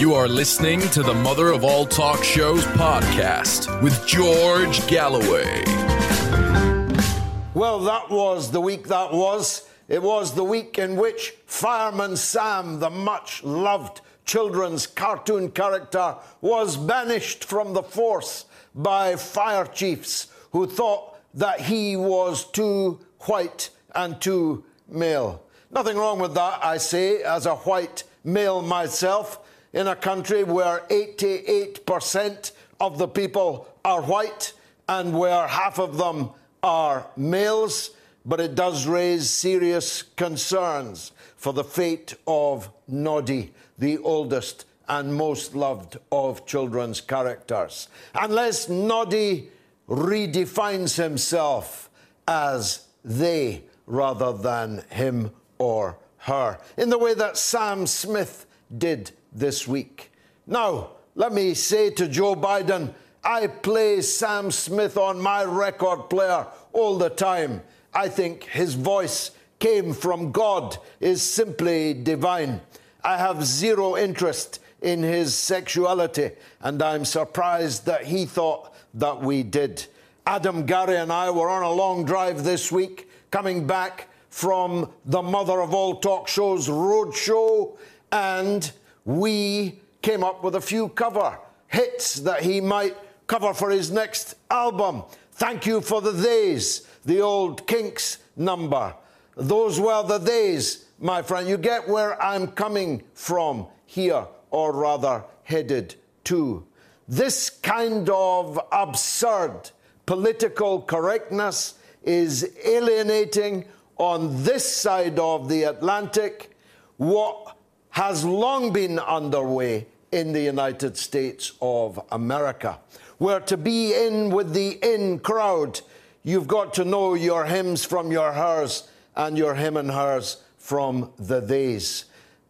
You are listening to the Mother of All Talk Shows podcast with George Galloway. Well, that was the week that was. It was the week in which Fireman Sam, the much loved children's cartoon character, was banished from the force by fire chiefs who thought that he was too white and too male. Nothing wrong with that, I say, as a white male myself in a country where 88% of the people are white and where half of them are males, but it does raise serious concerns for the fate of Noddy, the oldest and most loved of children's characters. Unless Noddy redefines himself as they rather than him or her, in the way that Sam Smith did this week. Now, let me say to Joe Biden, I play Sam Smith on my record player all the time. I think his voice came from God, is simply divine. I have zero interest in his sexuality, and I'm surprised that he thought that we did. Adam Garrie and I were on a long drive this week, coming back from the mother of all talk shows, Roadshow, and we came up with a few cover hits that he might cover for his next album. Thank you for the days, the old Kinks number. Those were the days, my friend. You get where I'm coming from here, or rather headed to. This kind of absurd political correctness is alienating on this side of the Atlantic what has long been underway in the United States of America. Where to be in with the in crowd, you've got to know your hymns from your hers and your him and hers from the theys.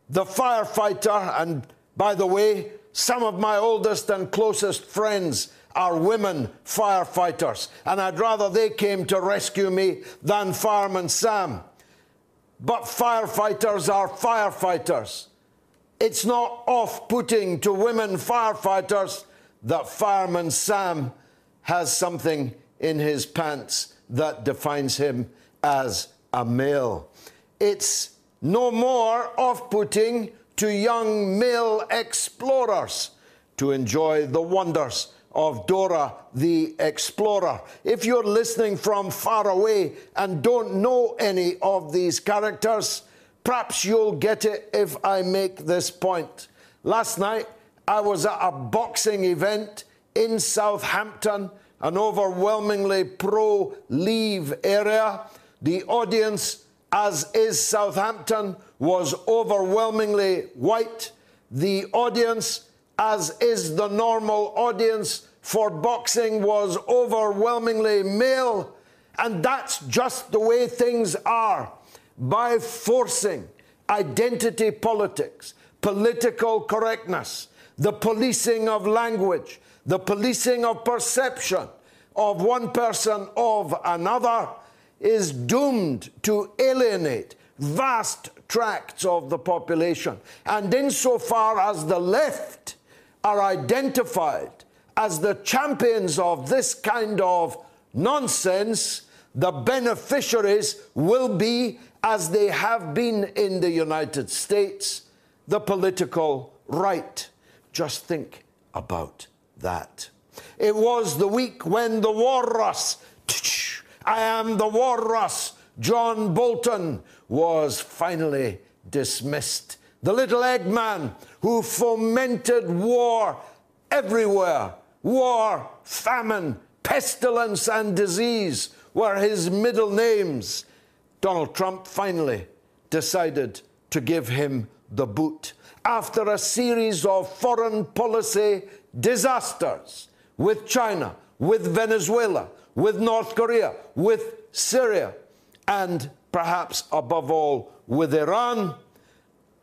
The firefighter, and by the way, some of my oldest and closest friends are women firefighters, and I'd rather they came to rescue me than Fireman Sam. But firefighters are firefighters. It's not off putting to women firefighters that Fireman Sam has something in his pants that defines him as a male. It's no more off putting to young male explorers to enjoy the wonders of Dora the Explorer. If you're listening from far away and don't know any of these characters, Perhaps you'll get it if I make this point. Last night, I was at a boxing event in Southampton, an overwhelmingly pro leave area. The audience, as is Southampton, was overwhelmingly white. The audience, as is the normal audience for boxing, was overwhelmingly male. And that's just the way things are by forcing identity politics, political correctness, the policing of language, the policing of perception of one person of another is doomed to alienate vast tracts of the population. And insofar as the left are identified as the champions of this kind of nonsense, the beneficiaries will be as they have been in the United States, the political right. Just think about that. It was the week when the walrus, I am the walrus, John Bolton, was finally dismissed. The little Eggman who fomented war everywhere war, famine, pestilence, and disease were his middle names Donald Trump finally decided to give him the boot after a series of foreign policy disasters with China, with Venezuela, with North Korea, with Syria, and perhaps above all with Iran.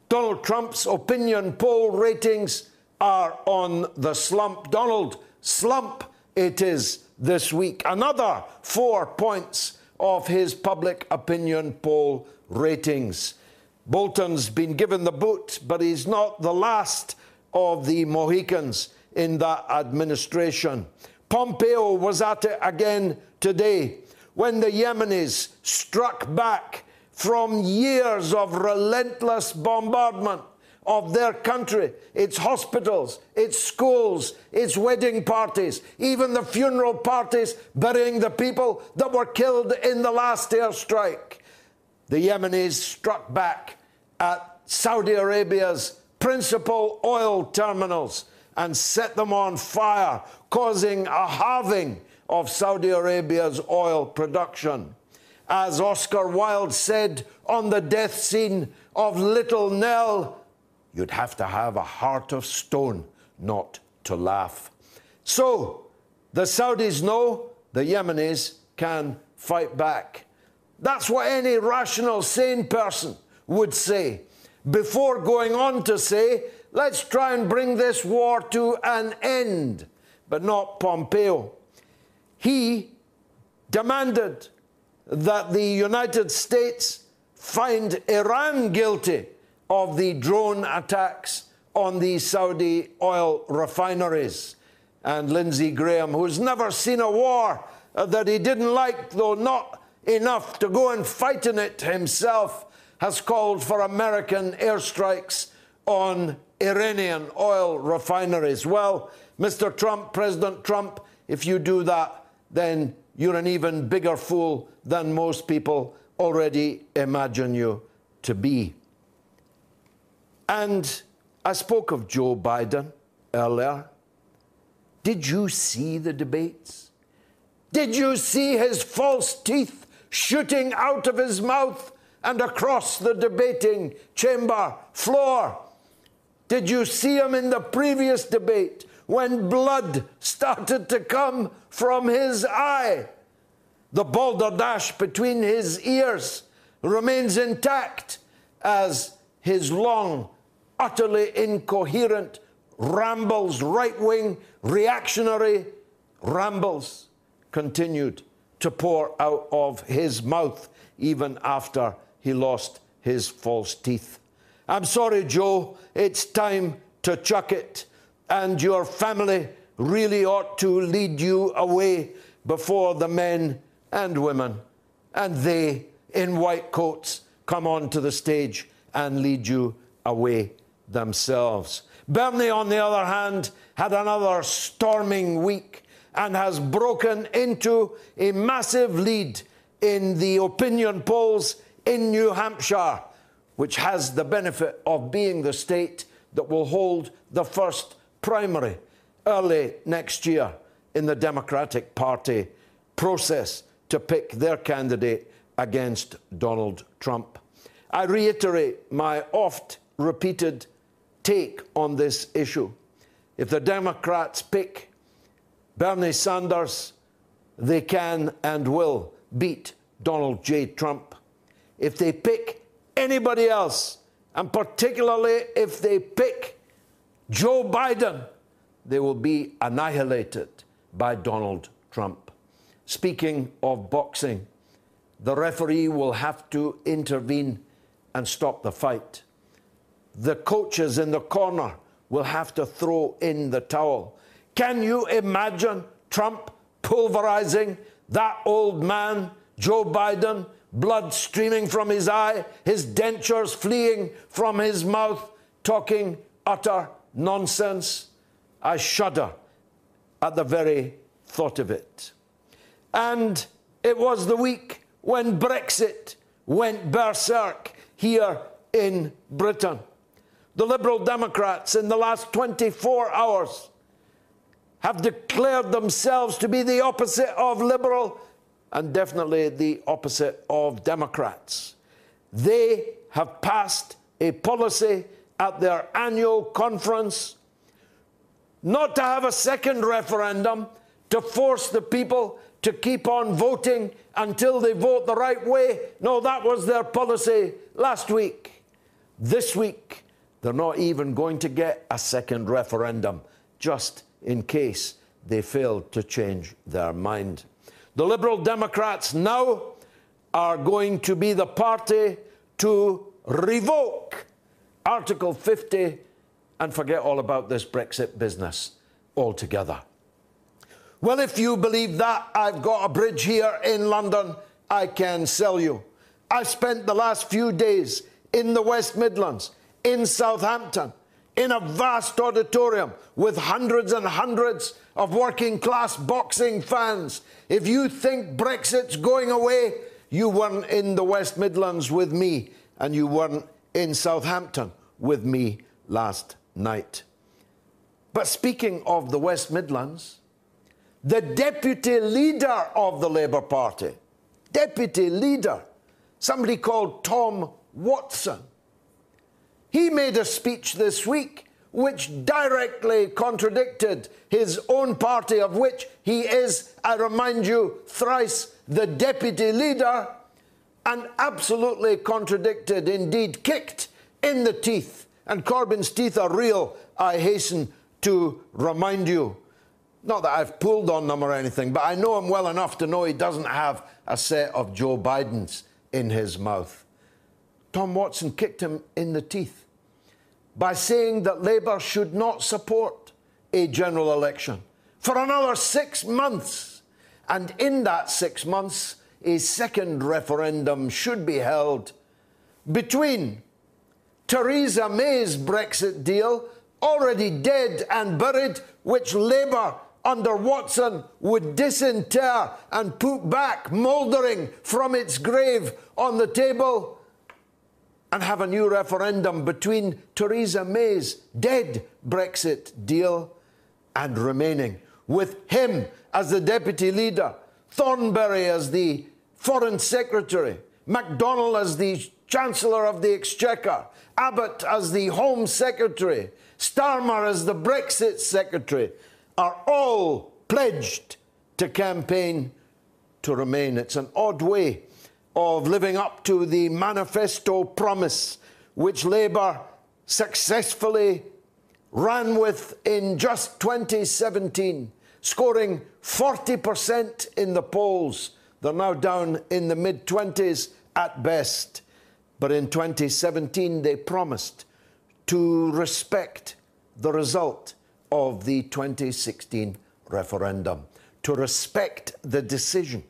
Donald Trump's opinion poll ratings are on the slump. Donald, slump it is this week. Another four points of his public opinion poll ratings. Bolton's been given the boot, but he's not the last of the Mohicans in that administration. Pompeo was at it again today when the Yemenis struck back from years of relentless bombardment of their country, its hospitals, its schools, its wedding parties, even the funeral parties burying the people that were killed in the last airstrike. The Yemenis struck back at Saudi Arabia's principal oil terminals and set them on fire, causing a halving of Saudi Arabia's oil production. As Oscar Wilde said on the death scene of Little Nell, you'd have to have a heart of stone not to laugh. So, the Saudis know the Yemenis can fight back. That's what any rational, sane person would say before going on to say, let's try and bring this war to an end, but not Pompeo. He demanded that the United States find Iran guilty of the drone attacks on the Saudi oil refineries. And Lindsey Graham, who's never seen a war that he didn't like, though not enough to go and fight in it himself, has called for American airstrikes on Iranian oil refineries. Well, Mr. Trump, President Trump, if you do that, then you're an even bigger fool than most people already imagine you to be. And I spoke of Joe Biden earlier. Did you see the debates? Did you see his false teeth shooting out of his mouth and across the debating chamber floor? Did you see him in the previous debate when blood started to come from his eye? The balderdash between his ears remains intact as his long utterly incoherent rambles, right wing, reactionary rambles continued to pour out of his mouth even after he lost his false teeth. I'm sorry, Joe, it's time to chuck it, and your family really ought to lead you away before the men and women and they in white coats come onto the stage and lead you away themselves. Bernie, on the other hand, had another storming week and has broken into a massive lead in the opinion polls in New Hampshire, which has the benefit of being the state that will hold the first primary early next year in the Democratic Party process to pick their candidate against Donald Trump. I reiterate my oft repeated take on this issue. If the Democrats pick Bernie Sanders, they can and will beat Donald J. Trump. If they pick anybody else, and particularly if they pick Joe Biden, they will be annihilated by Donald Trump. Speaking of boxing, the referee will have to intervene and stop the fight. The coaches in the corner will have to throw in the towel. Can you imagine Trump pulverizing that old man, Joe Biden, blood streaming from his eye, his dentures fleeing from his mouth, talking utter nonsense? I shudder at the very thought of it. And it was the week when Brexit went berserk here in Britain. The Liberal Democrats in the last 24 hours have declared themselves to be the opposite of liberal and definitely the opposite of Democrats. They have passed a policy at their annual conference not to have a second referendum to force the people to keep on voting until they vote the right way. No, that was their policy last week. This week, they're not even going to get a second referendum, just in case they fail to change their mind. The Liberal Democrats now are going to be the party to revoke Article 50 and forget all about this Brexit business altogether. Well, if you believe that, I've got a bridge here in London I can sell you. I've spent the last few days in the West Midlands, in Southampton, in a vast auditorium with hundreds and hundreds of working class boxing fans. If you think Brexit's going away, you weren't in the West Midlands with me, and you weren't in Southampton with me last night. But speaking of the West Midlands, the deputy leader of the Labour Party, deputy leader, somebody called Tom Watson, he made a speech this week which directly contradicted his own party, of which he is, I remind you, thrice the deputy leader, and absolutely contradicted, indeed kicked in the teeth. And Corbyn's teeth are real, I hasten to remind you. Not that I've pulled on them or anything, but I know him well enough to know he doesn't have a set of Joe Biden's in his mouth. Tom Watson kicked him in the teeth by saying that Labour should not support a general election for another six months. And in that six months, a second referendum should be held between Theresa May's Brexit deal, already dead and buried, which Labour under Watson would disinter and put back, mouldering from its grave on the table, and have a new referendum between Theresa May's dead Brexit deal and remaining, with him as the deputy leader, Thornberry as the foreign secretary, McDonnell as the Chancellor of the Exchequer, Abbott as the Home Secretary, Starmer as the Brexit Secretary, are all pledged to campaign to remain. It's an odd way of living up to the manifesto promise which Labour successfully ran with in just 2017, scoring 40% in the polls. They're now down in the mid 20s at best. But in 2017, they promised to respect the result of the 2016 referendum, to respect the decision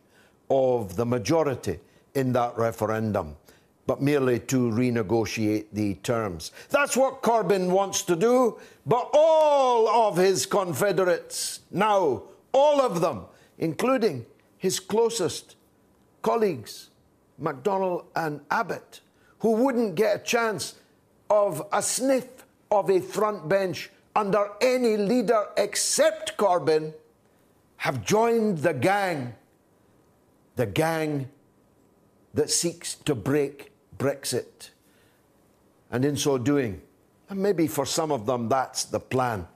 of the majority in that referendum, but merely to renegotiate the terms. That's what Corbyn wants to do, but all of his Confederates now, all of them, including his closest colleagues, McDonnell and Abbott, who wouldn't get a chance of a sniff of a front bench under any leader except Corbyn, have joined the gang, the gang that seeks to break Brexit. And in so doing, and maybe for some of them that's the plan,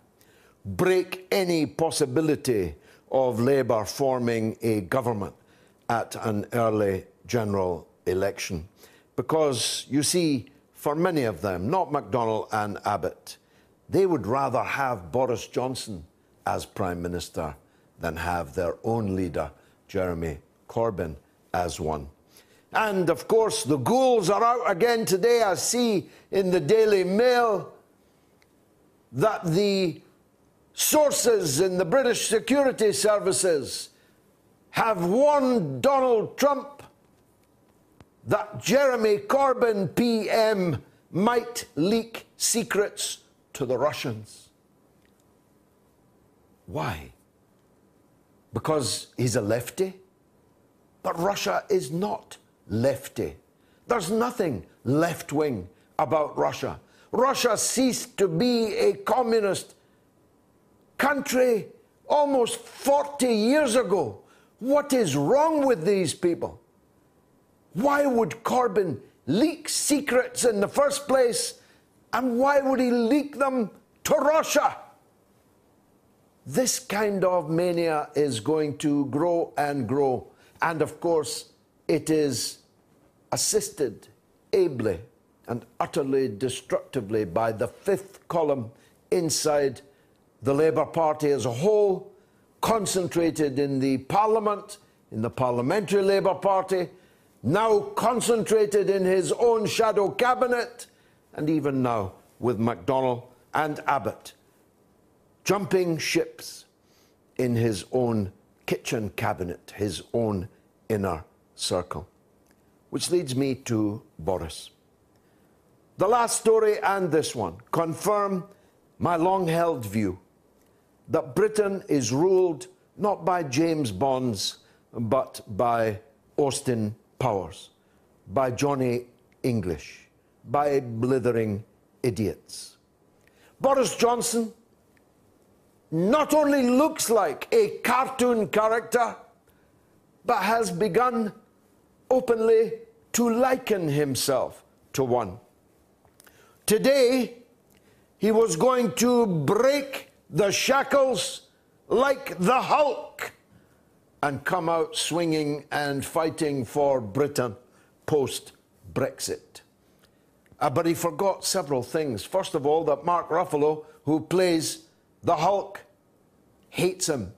break any possibility of Labour forming a government at an early general election. Because you see, for many of them, not McDonnell and Abbott, they would rather have Boris Johnson as Prime Minister than have their own leader, Jeremy Corbyn, as one. And of course, the ghouls are out again today. I see in the Daily Mail that the sources in the British security services have warned Donald Trump that Jeremy Corbyn PM might leak secrets to the Russians. Why? Because he's a lefty? But Russia is not lefty. There's nothing left wing about Russia. Russia ceased to be a communist country almost 40 years ago What is wrong with these people? Why would Corbyn leak secrets in the first place? And why would he leak them to Russia? This kind of mania is going to grow and grow. And of course, it is assisted ably and utterly destructively by the fifth column inside the Labour Party as a whole, concentrated in the Parliament, in the Parliamentary Labour Party, now concentrated in his own shadow cabinet, and even now with McDonnell and Abbott, jumping ships in his own kitchen cabinet, his own inner circle. Which leads me to Boris. The last story and this one confirm my long held view that Britain is ruled not by James Bonds, but by Austin Powers, by Johnny English, by blithering idiots. Boris Johnson not only looks like a cartoon character, but has begun openly to liken himself to one. Today, he was going to break the shackles like the Hulk and come out swinging and fighting for Britain post Brexit. Uh, but he forgot several things. First of all, that Mark Ruffalo, who plays the Hulk, hates him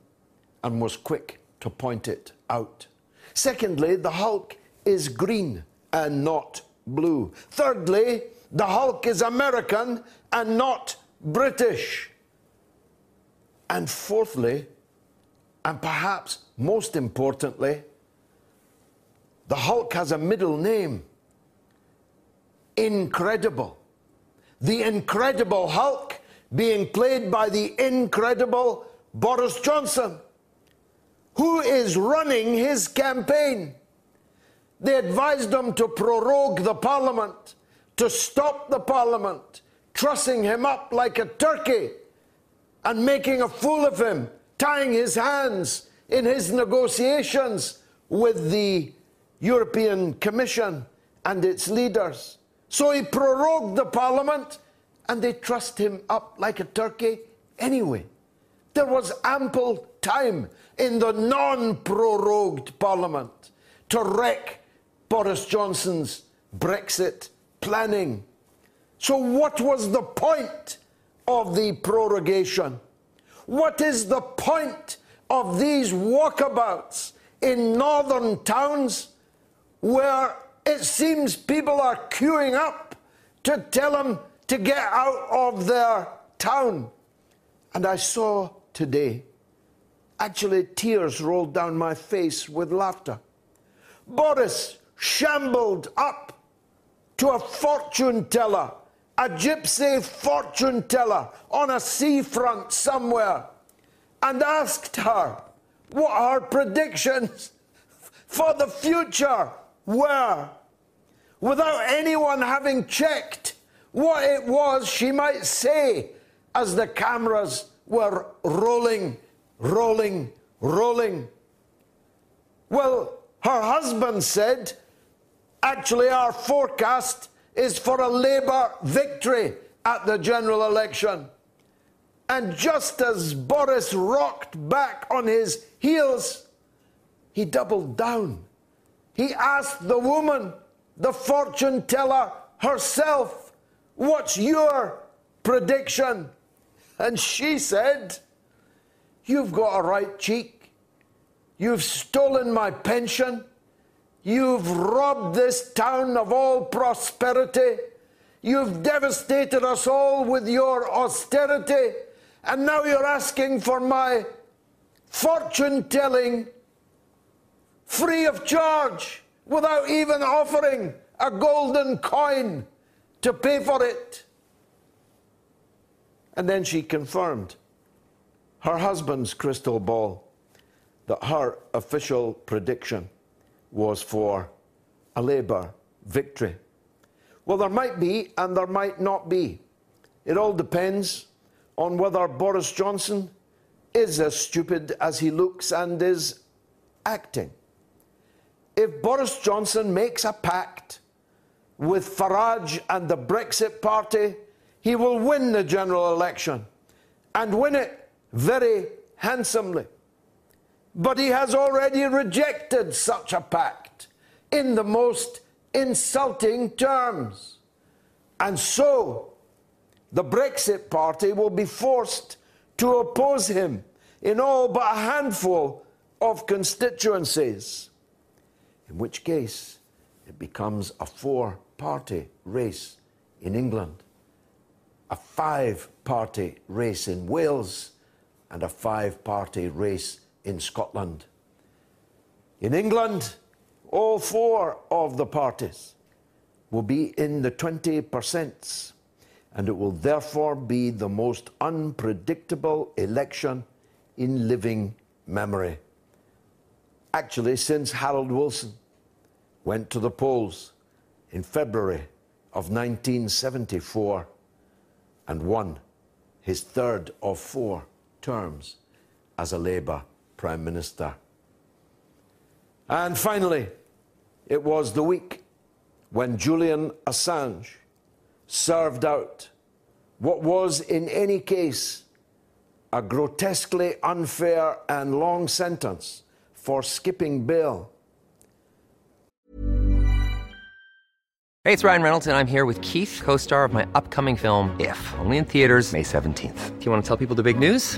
and was quick to point it out. Secondly, the Hulk is green and not blue. Thirdly, the Hulk is American and not British. And fourthly, and perhaps most importantly, the Hulk has a middle name Incredible. The Incredible Hulk being played by the incredible Boris Johnson, who is running his campaign. They advised him to prorogue the parliament, to stop the parliament, trussing him up like a turkey and making a fool of him, tying his hands in his negotiations with the European Commission and its leaders. So he prorogued the parliament and they trussed him up like a turkey anyway. There was ample time in the non prorogued parliament to wreck Boris Johnson's Brexit planning. So, what was the point of the prorogation? What is the point of these walkabouts in northern towns where it seems people are queuing up to tell them to get out of their town? And I saw today, actually, tears rolled down my face with laughter. Boris shambled up to a fortune teller, a gypsy fortune teller on a seafront somewhere, and asked her what her predictions for the future were, without anyone having checked what it was she might say as the cameras were rolling, rolling, rolling. Well, her husband said, actually, our forecast is for a Labour victory at the general election. And just as Boris rocked back on his heels, he doubled down. He asked the woman, the fortune teller herself, What's your prediction? And she said, You've got a right cheek. You've stolen my pension. You've robbed this town of all prosperity. You've devastated us all with your austerity. And now you're asking for my fortune telling free of charge without even offering a golden coin to pay for it. And then she confirmed her husband's crystal ball that her official prediction was for a Labour victory. Well, there might be and there might not be. It all depends on whether Boris Johnson is as stupid as he looks and is acting. If Boris Johnson makes a pact with Farage and the Brexit Party, he will win the general election and win it very handsomely. But he has already rejected such a pact in the most insulting terms. And so the Brexit Party will be forced to oppose him in all but a handful of constituencies, in which case it becomes a four party race in England, a five party race in Wales, and a five party race in Scotland. In England, all four of the parties will be in the 20%, and it will therefore be the most unpredictable election in living memory. Actually, since Harold Wilson went to the polls in February of 1974 and won his third of four terms as a Labour Prime Minister. And finally, it was the week when Julian Assange served out what was, in any case, a grotesquely unfair and long sentence for skipping bail. Hey, it's Ryan Reynolds, and I'm here with Keith, co star of my upcoming film, If, only in theaters, May 17th. Do you want to tell people the big news?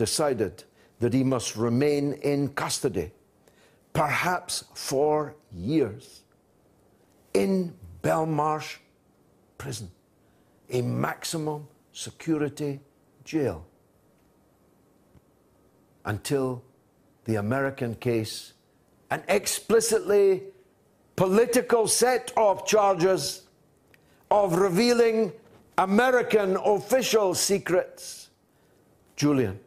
decided that he must remain in custody, perhaps for years, in Belmarsh prison, a maximum security jail, until the American case, an explicitly political set of charges of revealing American official secrets, Julian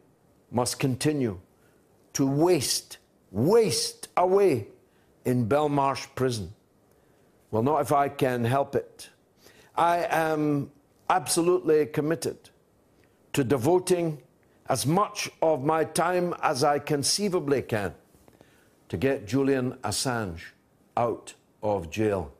must continue to waste, waste away in Belmarsh prison. Well, not if I can help it. I am absolutely committed to devoting as much of my time as I conceivably can to get Julian Assange out of jail.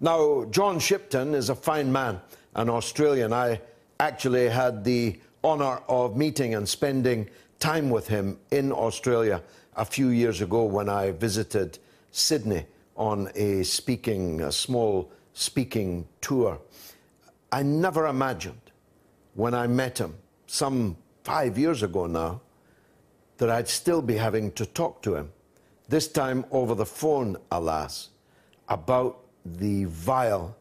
Now, John Shipton is a fine man, an Australian. I actually had the honour of meeting and spending time with him in Australia a few years ago when I visited Sydney on a speaking, a small speaking tour. I never imagined when I met him some five years ago now that I'd still be having to talk to him, this time over the phone, alas, about the vile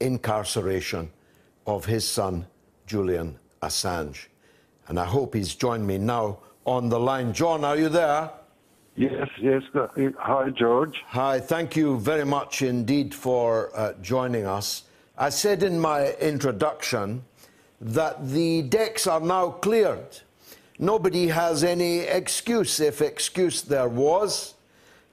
incarceration of his son, Julian Assange. And I hope he's joined me now on the line. John, are you there? Yes, yes. Hi, George. Hi, thank you very much indeed for uh, joining us. I said in my introduction that the decks are now cleared. Nobody has any excuse, if excuse there was,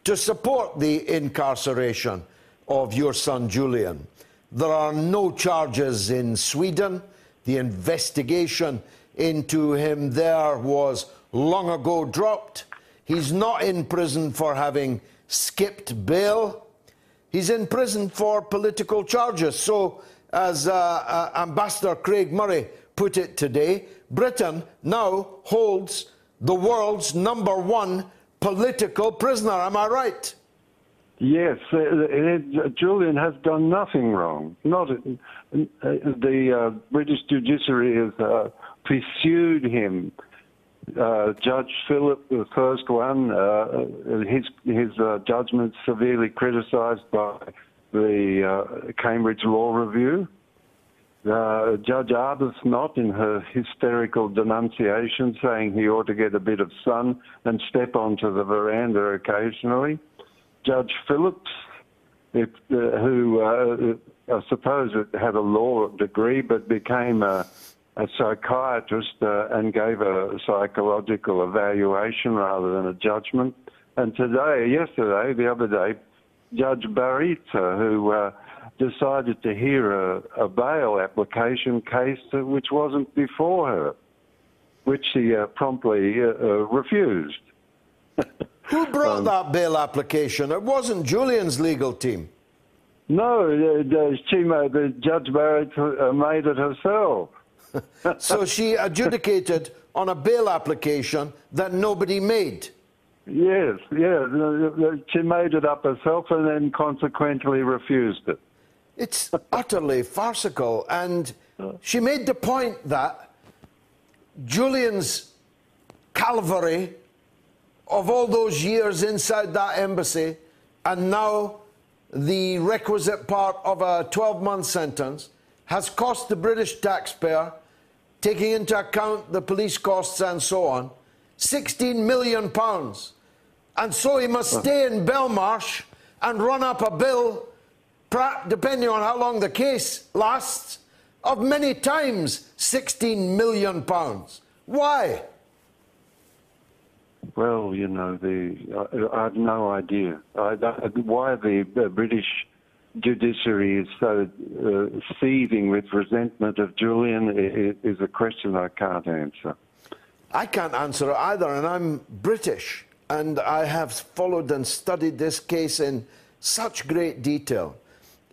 to support the incarceration of your son Julian. There are no charges in Sweden. The investigation into him there was long ago dropped. He's not in prison for having skipped bail. He's in prison for political charges. So, as uh, uh, Ambassador Craig Murray put it today, Britain now holds the world's number one political prisoner. Am I right? Yes, uh, uh, Julian has done nothing wrong. Not uh, the uh, British judiciary is uh, pursued him. Uh, Judge Philip, the first one, his his judgment severely criticised by the Cambridge Law Review. Judge Arbuthnot, in her hysterical denunciation, saying he ought to get a bit of sun and step onto the veranda occasionally. Judge Phillips, it, uh, who uh, I suppose had a law degree but became a, a psychiatrist uh, and gave a psychological evaluation rather than a judgment. And today, yesterday, the other day, Judge Barita, who uh, decided to hear a, a, bail application case which wasn't before her, which she uh, promptly uh, refused. Who brought um, that bail application? It wasn't Julian's legal team. No, uh, she made, the Judge Barrett uh, made it herself. so she adjudicated on a bail application that nobody made. Yes, yes. She made it up herself and then consequently refused it. It's utterly farcical. And she made the point that Julian's Calvary of all those years inside that embassy and now the requisite part of a 12 month sentence has cost the British taxpayer, taking into account the police costs and so on, 16 million pounds. And so he must stay in Belmarsh and run up a bill, depending on how long the case lasts, of many times 16 million pounds. Why? Well, you know, the I, I have no idea I, I, why the uh, British judiciary is so uh, seething with resentment of Julian is a question I can't answer. I can't answer it either, and I'm British, and I have followed and studied this case in such great detail.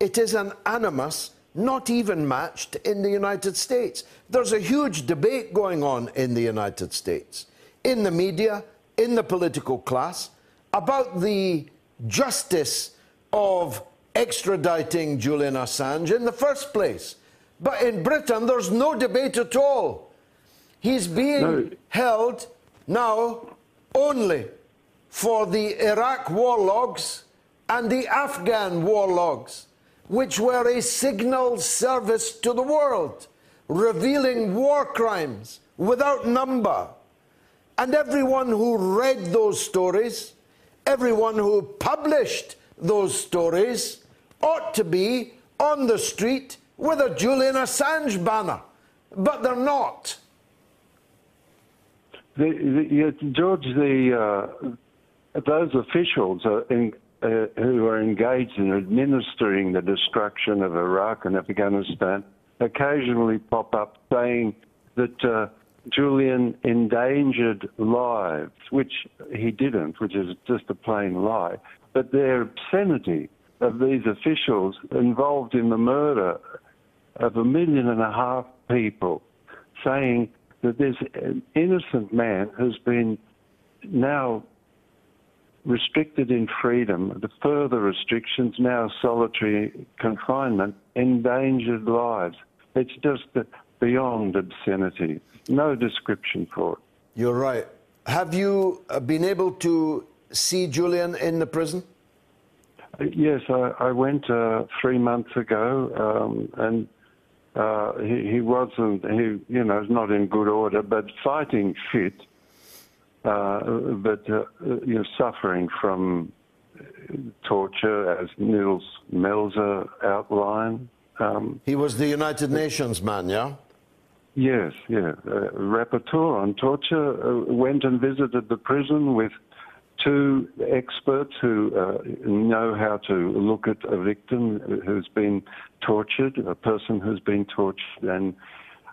It is an animus not even matched in the United States. There's a huge debate going on in the United States, in the media, in the political class about the justice of extraditing Julian Assange in the first place. But in Britain, there's no debate at all. He's being no. held now only for the Iraq war logs and the Afghan war logs, which were a signal service to the world, revealing war crimes without number and everyone who read those stories, everyone who published those stories, ought to be on the street with a Julian Assange banner. But they're not. The, the, George, the, uh, those officials in, uh, who are engaged in administering the destruction of Iraq and Afghanistan occasionally pop up saying that uh, Julian endangered lives, which he didn't, which is just a plain lie. But their obscenity of these officials involved in the murder of a million and a half people, saying that this innocent man has been now restricted in freedom, the further restrictions, now solitary confinement, endangered lives. It's just beyond obscenity no description for it. You're right. Have you uh, been able to see Julian in the prison? Yes, I, I went uh, three months ago, um, and uh, he, he, wasn't, he, you know, not in good order, but fighting fit, uh, but uh, you know, suffering from torture, as Nils Melzer outlined. Um, he was the United Nations man, yeah? Yes, yeah. Uh, rapporteur on torture uh, went and visited the prison with two experts who uh, know how to look at a victim who's been tortured, a person who's been tortured, and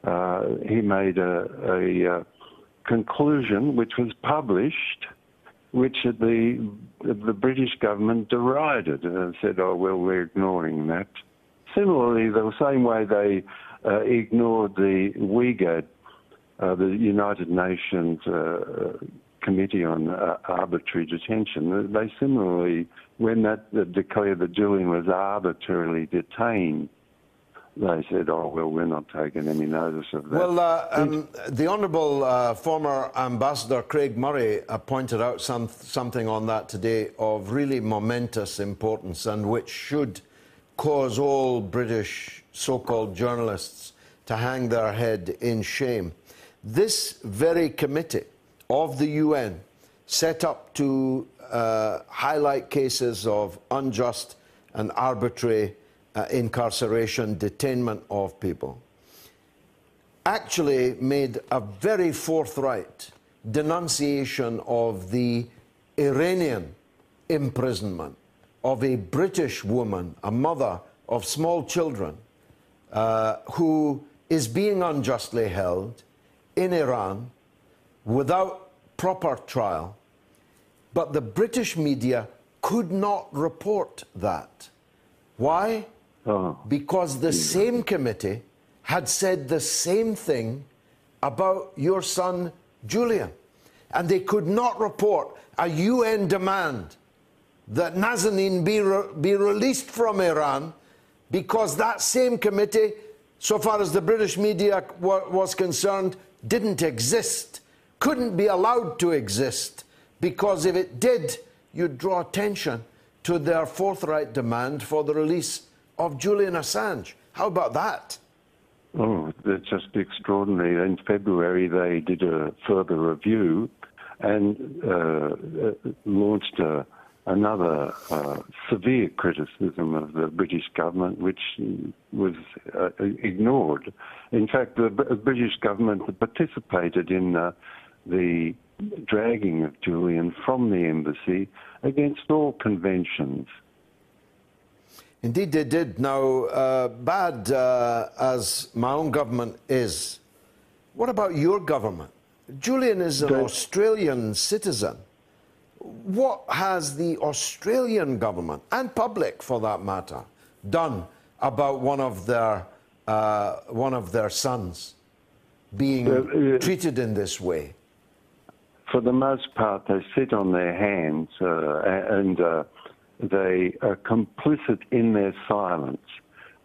uh, he made a, a, uh, conclusion which was published, which the the British government derided and said, "Oh well, we're ignoring that." Similarly, the same way they uh, ignored the WGAD, uh, the United Nations uh, Committee on uh, Arbitrary Detention, they similarly, when that declared that Julian was arbitrarily detained, they said, oh, well, we're not taking any notice of that. Well, uh, um, the Honourable uh, former Ambassador Craig Murray uh, pointed out some, something on that today of really momentous importance and which should cause all British so called journalists to hang their head in shame. This very committee of the UN set up to uh, highlight cases of unjust and arbitrary uh, incarceration, detainment of people, actually made a very forthright denunciation of the Iranian imprisonment of a British woman, a mother of small children, uh, who is being unjustly held in Iran without proper trial. But the British media could not report that. Why? Oh. Because the same committee had said the same thing about your son Julian. And they could not report a UN demand that Nazanin be, re be released from Iran because that same committee, so far as the British media was concerned, didn't exist, couldn't be allowed to exist, because if it did, you'd draw attention to their forthright demand for the release of Julian Assange. How about that? Oh, that's just extraordinary. In February, they did a further review and uh, uh launched a, another uh, severe criticism of the British government, which was uh, ignored. In fact, the British government participated in uh, the dragging of Julian from the embassy against all conventions. Indeed, they did. Now, uh, bad uh, as my own government is, what about your government? Julian is an Australian citizen. What has the Australian government, and public for that matter, done about one of their, uh, one of their sons being uh, treated in this way? For the most part, they sit on their hands uh, and uh, they are complicit in their silence.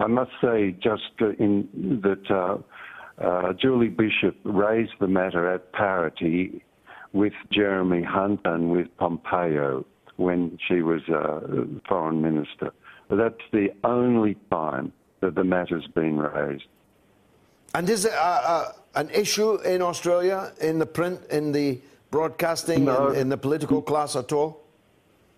I must say, just in that uh, uh, Julie Bishop raised the matter at parity with Jeremy Hunt and with Pompeo when she was uh, foreign minister. That's the only time that the matter's been raised. And is it an issue in Australia, in the print, in the broadcasting, no. in, in the political class at all?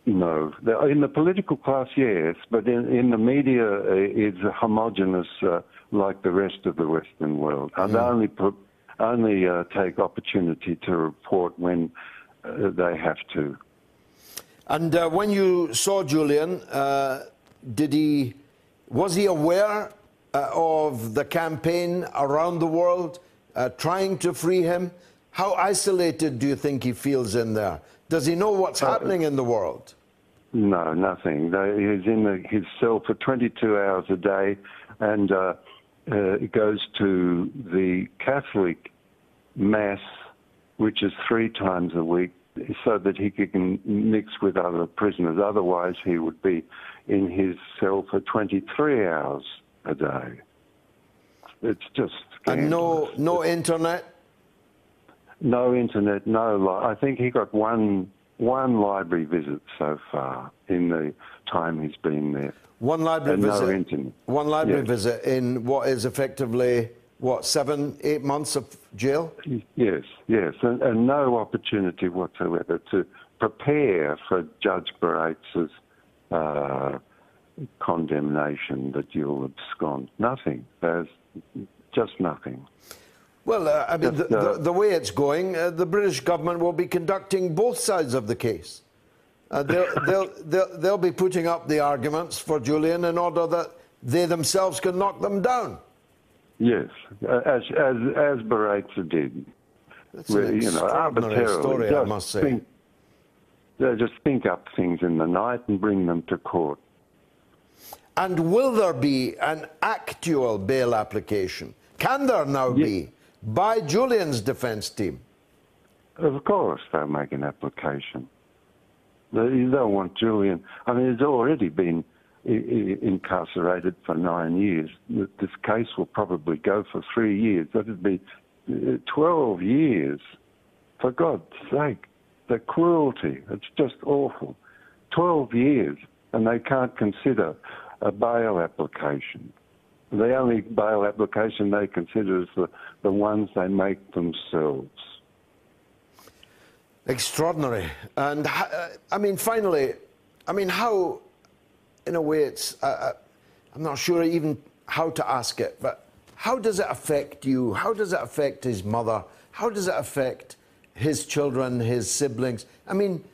No. In the political class, yes, but in, in the media, uh, it's homogenous uh, like the rest of the Western world. And mm. only, only uh, take opportunity to report when uh, they have to. And uh, when you saw Julian, uh, did he, was he aware of the campaign around the world trying to free him? How isolated do you think he feels in there? Does he know what's happening in the world? No, nothing. He's in the, his cell for 22 hours a day and uh, uh, goes to the Catholic Mass, which is three times a week, so that he can mix with other prisoners. Otherwise, he would be in his cell for 23 hours a day. It's just. Scandalous. And no, no internet? No internet, no. I think he got one one library visit so far in the time he's been there. One library and visit. No internet. One library yes. visit in what is effectively what seven, eight months of jail. Yes, yes, and, and no opportunity whatsoever to prepare for Judge Baraitser's uh, condemnation that you'll abscond. Nothing. There's just nothing. Well, uh, I mean, the, the, the, way it's going, uh, the British government will be conducting both sides of the case. Uh, they'll, they'll, they'll, they'll, be putting up the arguments for Julian in order that they themselves can knock them down. Yes, as as as Baraitser did. That's an you know, arbitrarily story, I must say. Think, they just think up things in the night and bring them to court. And will there be an actual bail application? Can there now yes. be? By Julian's defense team? Of course, they'll make an application. You don't want Julian. I mean, he's already been incarcerated for nine years. This case will probably go for three years. That'd be uh, 12 years. For God's sake, the cruelty. It's just awful. 12 years, and they can't consider a bail application. The only bail application they consider is the, the ones they make themselves. Extraordinary. And uh, I mean, finally, I mean, how, in a way, it's, uh, uh, I'm not sure even how to ask it, but how does it affect you? How does it affect his mother? How does it affect his children, his siblings? I mean,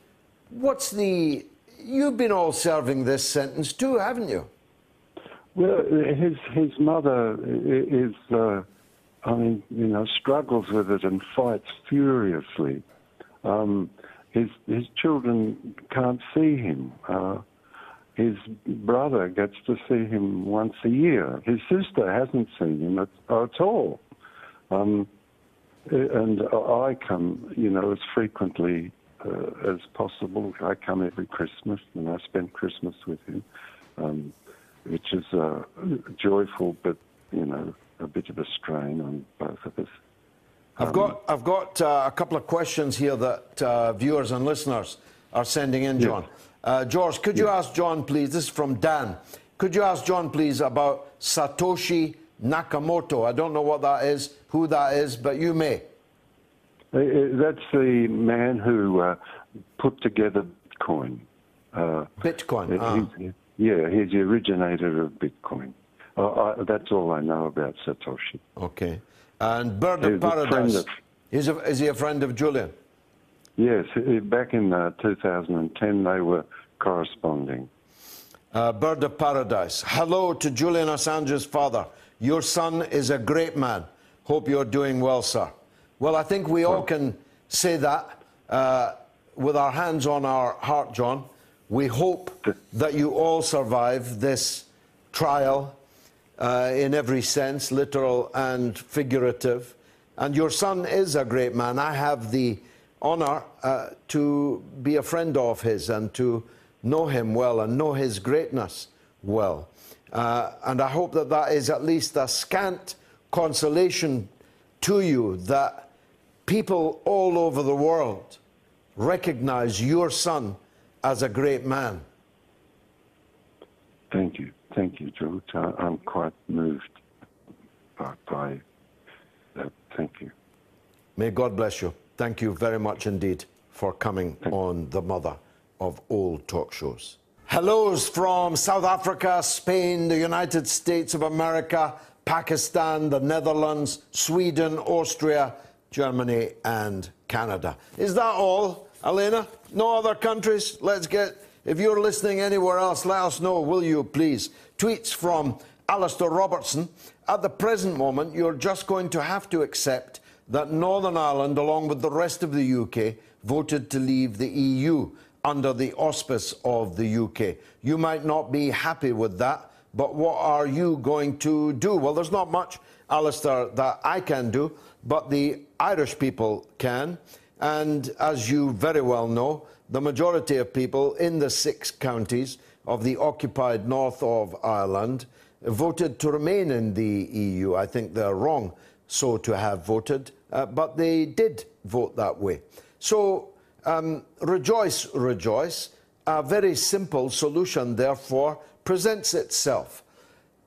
what's the. You've been all serving this sentence too, haven't you? Well, his his mother is, uh, I mean, you know, struggles with it and fights furiously. Um, his his children can't see him. Uh, his brother gets to see him once a year. His sister hasn't seen him at, at all. Um, and I come, you know, as frequently uh, as possible. I come every Christmas and I spend Christmas with him, um, which is uh, joyful, but you know, a bit of a strain on both of us. I've um, got, I've got uh, a couple of questions here that uh, viewers and listeners are sending in, John. Uh, George, could you ask John, please? This is from Dan. Could you ask John, please, about Satoshi Nakamoto? I don't know what that is, who that is, but you may. Uh, uh, that's the man who uh, put together Bitcoin. Uh, Bitcoin. Ah. Yeah, he's the originator of Bitcoin. Uh, that's all I know about Satoshi. Okay. And Bird of Paradise. Of, is, a, is he a friend of Julian? Yes. Back in uh, 2010, they were corresponding. Uh, Bird of Paradise. Hello to Julian Assange's father. Your son is a great man. Hope you're doing well, sir. Well, I think we all can say that uh, with our hands on our heart, John. We hope that you all survive this trial uh, in every sense, literal and figurative. And your son is a great man. I have the honor uh, to be a friend of his and to know him well and know his greatness well. Uh, and I hope that that is at least a scant consolation to you that people all over the world recognize your son as a great man. Thank you. Thank you, George. I, am quite moved by, by that. Thank you. May God bless you. Thank you very much indeed for coming Thank on the mother of all talk shows. Hellos from South Africa, Spain, the United States of America, Pakistan, the Netherlands, Sweden, Austria, Germany, and Canada. Is that all, Elena? No other countries? Let's get if you're listening anywhere else, let us know, will you, please? Tweets from Alistair Robertson. At the present moment, you're just going to have to accept that Northern Ireland, along with the rest of the UK, voted to leave the EU under the auspice of the UK. You might not be happy with that, but what are you going to do? Well, there's not much, Alistair, that I can do, but the Irish people can. And as you very well know, the majority of people in the six counties of the occupied north of Ireland voted to remain in the EU. I think they're wrong so to have voted, uh, but they did vote that way. So um, rejoice, rejoice. A very simple solution, therefore, presents itself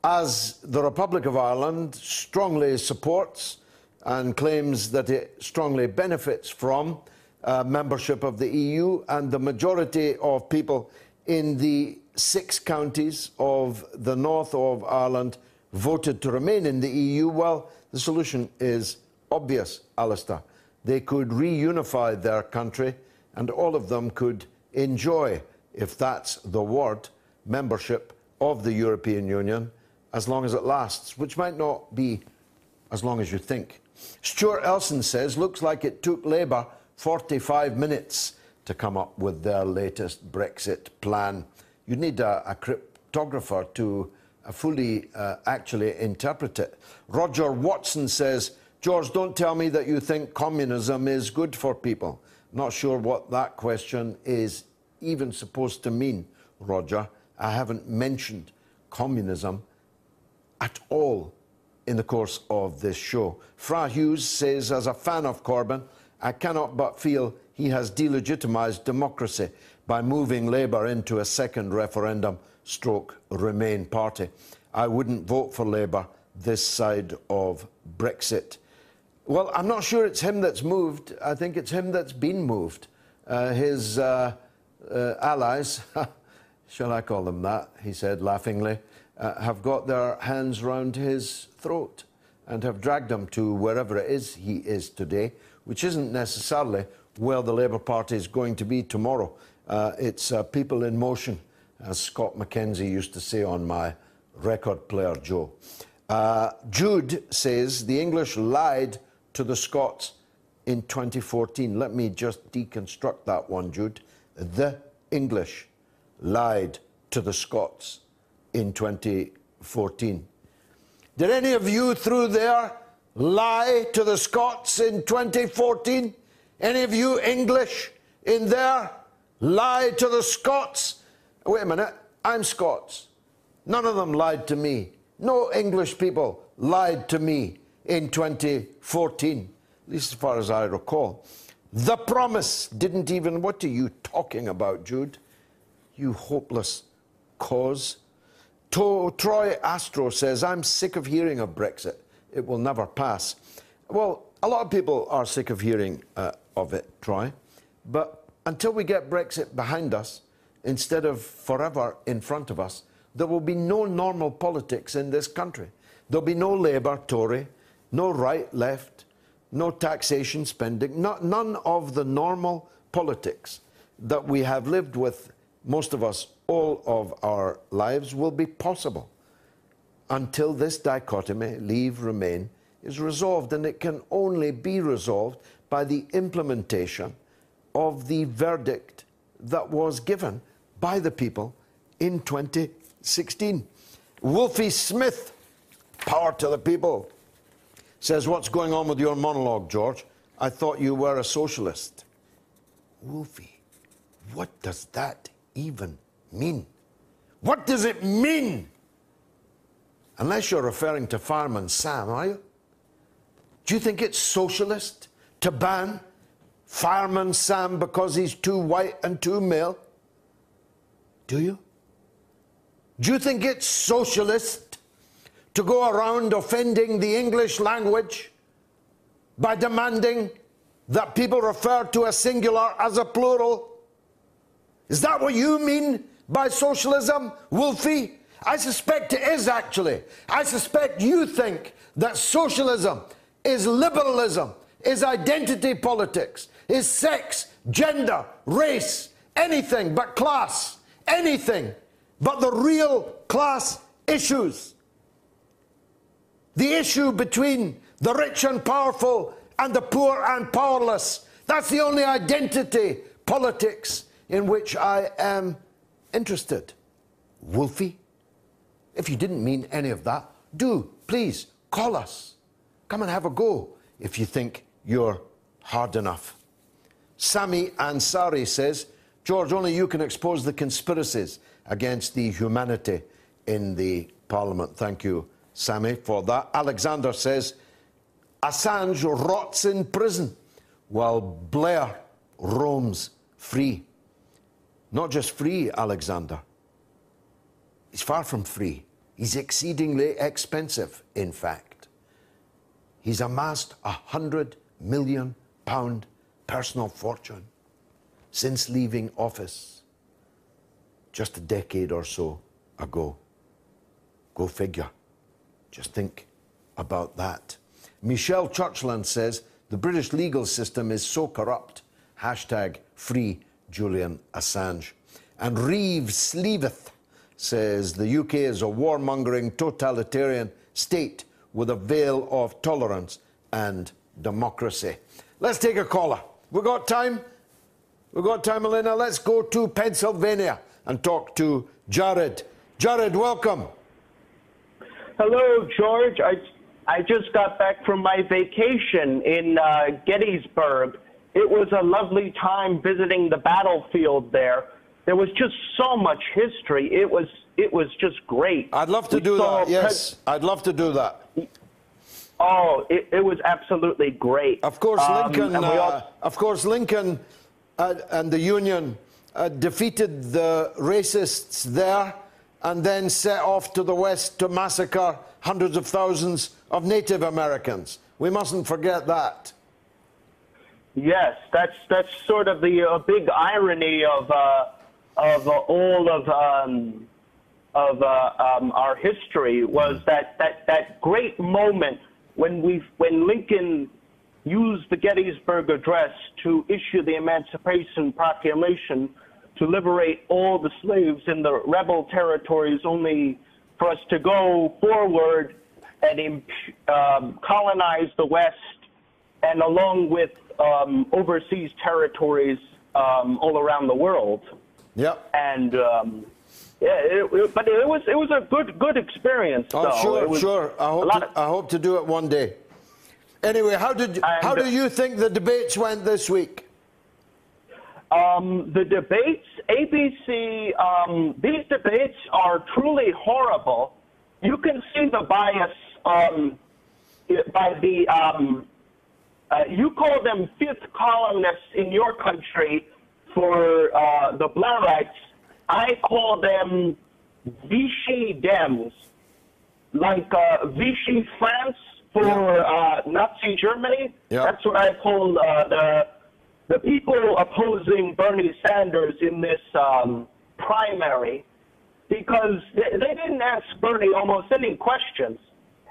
as the Republic of Ireland strongly supports and claims that it strongly benefits from uh, membership of the EU, and the majority of people in the six counties of the north of Ireland voted to remain in the EU, well, the solution is obvious, Alistair. They could reunify their country, and all of them could enjoy, if that's the word, membership of the European Union as long as it lasts, which might not be as long as you think. Stuart Elson says, looks like it took Labour 45 minutes to come up with their latest Brexit plan. You need a, a cryptographer to uh, fully uh, actually interpret it. Roger Watson says, George, don't tell me that you think communism is good for people. Not sure what that question is even supposed to mean, Roger. I haven't mentioned communism at all in the course of this show. Fra Hughes says, as a fan of Corbyn, I cannot but feel he has delegitimised democracy by moving Labour into a second referendum stroke Remain party. I wouldn't vote for Labour this side of Brexit. Well, I'm not sure it's him that's moved. I think it's him that's been moved. Uh, his uh, uh, allies, shall I call them that, he said laughingly, uh, have got their hands round his throat and have dragged him to wherever it is he is today, which isn't necessarily where the Labour Party is going to be tomorrow. Uh, it's uh, people in motion, as Scott McKenzie used to say on my record player, Joe. Uh, Jude says the English lied to the Scots in 2014. Let me just deconstruct that one, Jude. The English lied to the Scots in 2014. Did any of you through there lie to the Scots in 2014? Any of you English in there lie to the Scots? Wait a minute, I'm Scots. None of them lied to me. No English people lied to me in 2014, at least as far as I recall. The promise didn't even. What are you talking about, Jude? You hopeless cause. To, Troy Astro says, I'm sick of hearing of Brexit. It will never pass. Well, a lot of people are sick of hearing uh, of it, Troy. But until we get Brexit behind us, instead of forever in front of us, there will be no normal politics in this country. There'll be no Labour, Tory, no right, left, no taxation, spending, not, none of the normal politics that we have lived with, most of us, all of our lives will be possible until this dichotomy, leave, remain, is resolved. And it can only be resolved by the implementation of the verdict that was given by the people in 2016. Wolfie Smith, power to the people, says, What's going on with your monologue, George? I thought you were a socialist. Wolfie, what does that even mean? What does it mean? Unless you're referring to Fireman Sam, are you? Do you think it's socialist to ban Fireman Sam because he's too white and too male? Do you? Do you think it's socialist to go around offending the English language by demanding that people refer to a singular as a plural? Is that what you mean by socialism, Wolfie? I suspect it is actually. I suspect you think that socialism is liberalism, is identity politics, is sex, gender, race, anything but class, anything but the real class issues. The issue between the rich and powerful and the poor and powerless. That's the only identity politics in which I am interested. Wolfie, if you didn't mean any of that, do please call us. Come and have a go if you think you're hard enough. Sami Ansari says, George, only you can expose the conspiracies against the humanity in the Parliament. Thank you, Sammy, for that. Alexander says, Assange rots in prison while Blair roams free. Not just free, Alexander. He's far from free. He's exceedingly expensive, in fact. He's amassed a hundred million pound personal fortune since leaving office just a decade or so ago. Go figure. Just think about that. Michelle Churchland says the British legal system is so corrupt. Hashtag free Julian Assange. And Reeves Leaveth says the UK is a warmongering totalitarian state with a veil of tolerance and democracy. Let's take a caller. We got time? We got time, Elena. Let's go to Pennsylvania and talk to Jared. Jared, welcome. Hello, George. I I just got back from my vacation in uh, Gettysburg. It was a lovely time visiting the battlefield there. There was just so much history. It was it was just great. I'd love to We do that. Yes, I'd love to do that. Oh, it, it was absolutely great. Of course, Um, Lincoln. we uh, of course, Lincoln uh, and the Union uh, defeated the racists there, and then set off to the west to massacre hundreds of thousands of Native Americans. We mustn't forget that. Yes, that's that's sort of the uh, big irony of uh, of uh, all of um, of uh, um, our history was that, that that great moment when we when Lincoln used the Gettysburg Address to issue the Emancipation Proclamation to liberate all the slaves in the rebel territories, only for us to go forward and um, colonize the West and along with um, overseas territories um, all around the world. Yep. And um, yeah, it, it- but it was it was a good good experience. Oh, though. sure, sure. I hope, to, of- I hope to do it one day. Anyway, how did how do you think the debates went this week? Um, the debates, ABC, um, these debates are truly horrible. You can see the bias um, by the, um, uh, you call them fifth columnists in your country for uh, the Blairites. I call them Vichy Dems, like uh, Vichy France for uh, Nazi Germany. Yeah. That's what I call uh, the the people opposing Bernie Sanders in this um, primary because they, they didn't ask Bernie almost any questions.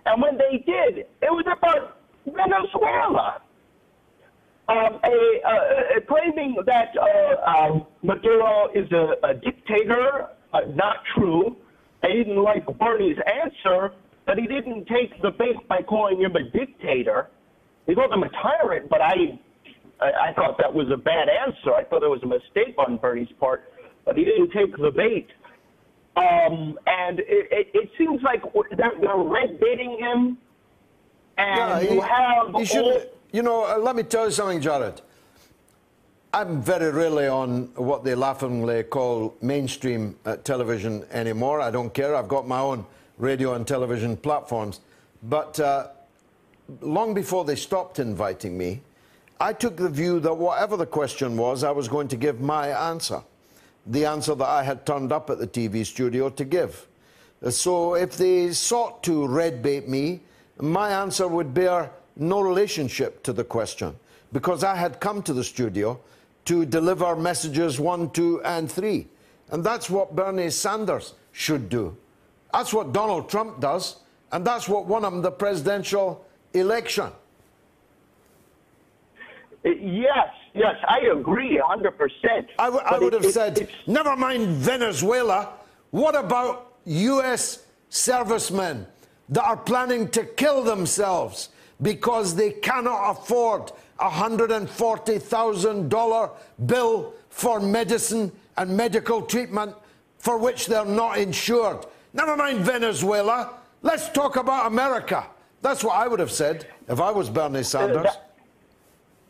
And when they did, it was about Venezuela. Um, a, uh, claiming that uh, um, Maduro is a, a dictator, uh, not true. I didn't like Bernie's answer, but he didn't take the bait by calling him a dictator. He called him a tyrant, but I I, I thought that was a bad answer. I thought it was a mistake on Bernie's part, but he didn't take the bait. Um, and it, it, it seems like they're, they're red baiting him. And you have you should. all- You know, uh, let me tell you something, Jared. I'm very rarely on what they laughingly call mainstream uh, television anymore. I don't care. I've got my own radio and television platforms. But uh, long before they stopped inviting me, I took the view that whatever the question was, I was going to give my answer. The answer that I had turned up at the TV studio to give. Uh, So if they sought to red bait me, my answer would bear no relationship to the question because I had come to the studio to deliver messages one, two, and three. And that's what Bernie Sanders should do. That's what Donald Trump does, and that's what won him the presidential election. Uh, yes, yes, I agree 100%. I, w- I But would it- have it- said, it's- never mind Venezuela. What about U.S. servicemen that are planning to kill themselves because they cannot afford a $140,000 bill for medicine and medical treatment for which they're not insured? Never mind Venezuela. Let's talk about America. That's what I would have said if I was Bernie Sanders.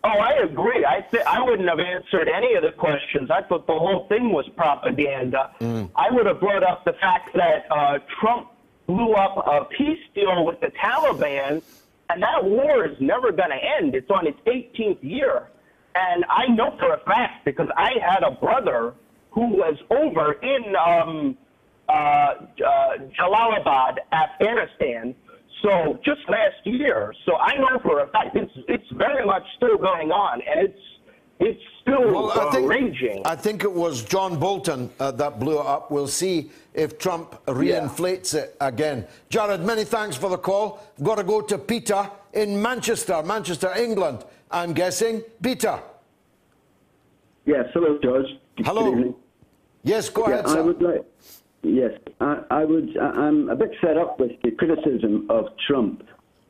Oh, I agree. I th- I wouldn't have answered any of the questions. I thought the whole thing was propaganda. I would have brought up the fact that uh, Trump blew up a peace deal with the Taliban, and that war is never going to end. It's on its 18th year. And I know for a fact because I had a brother who was over in um, uh, uh, Jalalabad, Afghanistan. So just last year. So I know for a fact it's it's very much still going on, and it's it's still Well, I think, raging. I think it was John Bolton uh, that blew it up. We'll see if Trump reinflates it again. Jared, many thanks for the call. I've got to go to Peter in Manchester, Manchester, England. I'm guessing. Peter. Yes, hello, George. Good Hello. evening. Yes, go Yeah, ahead, I sir. would like. Yes, I, I would. I- I'm a bit fed up with the criticism of Trump.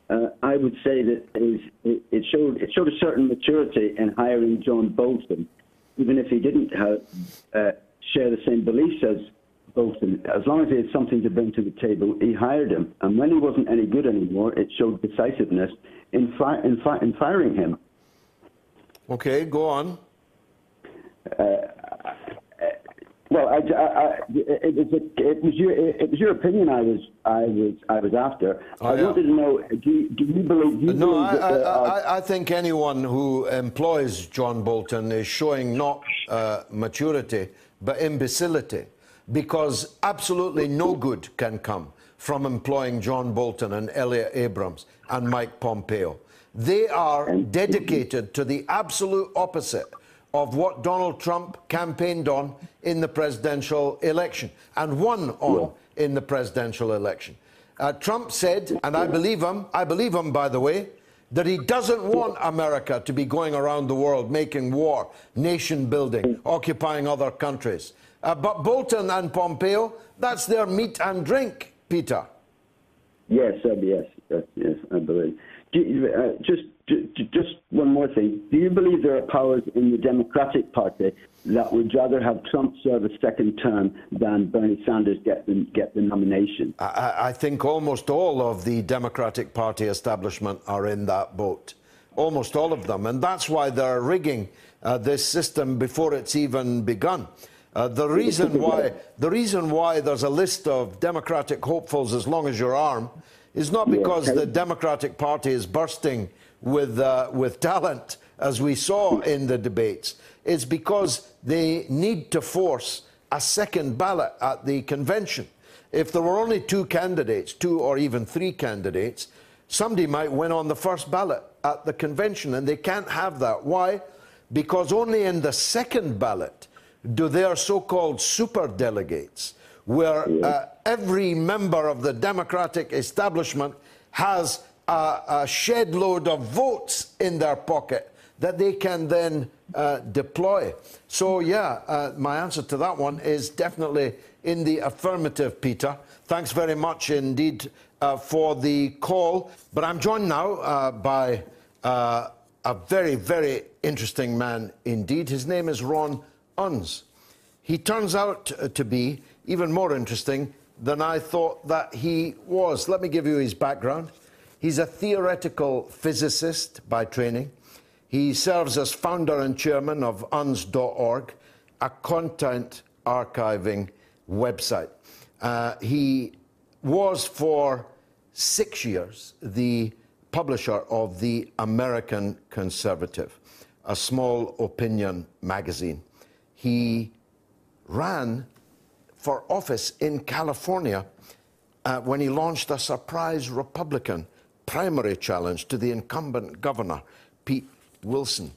Uh, I would say that it, it showed it showed a certain maturity in hiring John Bolton, even if he didn't have, uh, share the same beliefs as Bolton. As long as he had something to bring to the table, he hired him. And when he wasn't any good anymore, it showed decisiveness in, fi- in, fi- in firing him. Okay, go on. Uh, well, I, I, I, it, was a, it was your it was your opinion I was I was I was after. Oh, I yeah. wanted to know do you, do you believe? Do you No, believe I, that I, I, I think anyone who employs John Bolton is showing not uh, maturity, but imbecility, because absolutely no good can come from employing John Bolton and Elliott Abrams and Mike Pompeo. They are dedicated to the absolute opposite of what Donald Trump campaigned on in the presidential election and won on in the presidential election. Uh, Trump said, and I believe him, I believe him, by the way, that he doesn't want America to be going around the world making war, nation building, occupying other countries. Uh, but Bolton and Pompeo, that's their meat and drink, Peter. Yes, yes, yes, yes, I believe. You, uh, just, ju- ju- just one more thing. Do you believe there are powers in the Democratic Party that would rather have Trump serve a second term than Bernie Sanders get the, get the nomination? I- I, think almost all of the Democratic Party establishment are in that boat. Almost all of them. And that's why they're rigging uh, this system before it's even begun. Uh, the reason why the reason why there's a list of Democratic hopefuls as long as your arm is not because the Democratic Party is bursting with uh, with talent, as we saw in the debates. It's because they need to force a second ballot at the convention. If there were only two candidates, two or even three candidates, somebody might win on the first ballot at the convention, and they can't have that. Why? Because only in the second ballot do their so called super delegates, where uh, every member of the Democratic establishment has a, a shed load of votes in their pocket that they can then uh, deploy. So, yeah, uh, my answer to that one is definitely in the affirmative, Peter. Thanks very much indeed uh, for the call. But I'm joined now uh, by uh, a very, very interesting man indeed. His name is Ron Unz. He turns out to be even more interesting than I thought that he was. Let me give you his background. He's a theoretical physicist by training. He serves as founder and chairman of Unz.org, a content archiving website. Uh, he was for six years the publisher of the American Conservative, a small opinion magazine. He ran for office in California uh, when he launched a surprise Republican primary challenge to the incumbent governor, Pete Wilson.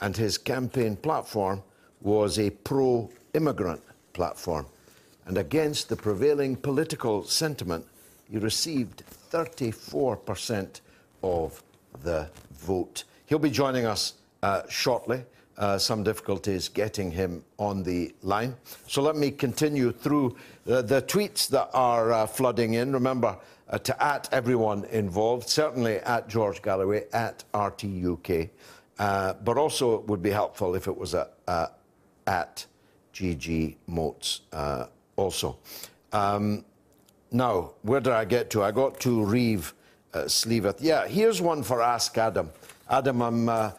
And his campaign platform was a pro immigrant platform. And against the prevailing political sentiment, he received 34% of the vote. He'll be joining us uh, shortly. Uh, some difficulties getting him on the line. So let me continue through the, the tweets that are uh, flooding in. Remember uh, to at everyone involved, certainly at George Galloway, at RTUK, uh, but also it would be helpful if it was a, uh, at GG Moats uh, also. Um, now, where did I get to? I got to Reeve uh, Sleeveth. Yeah, here's one for Ask Adam. Adam, I'm uh,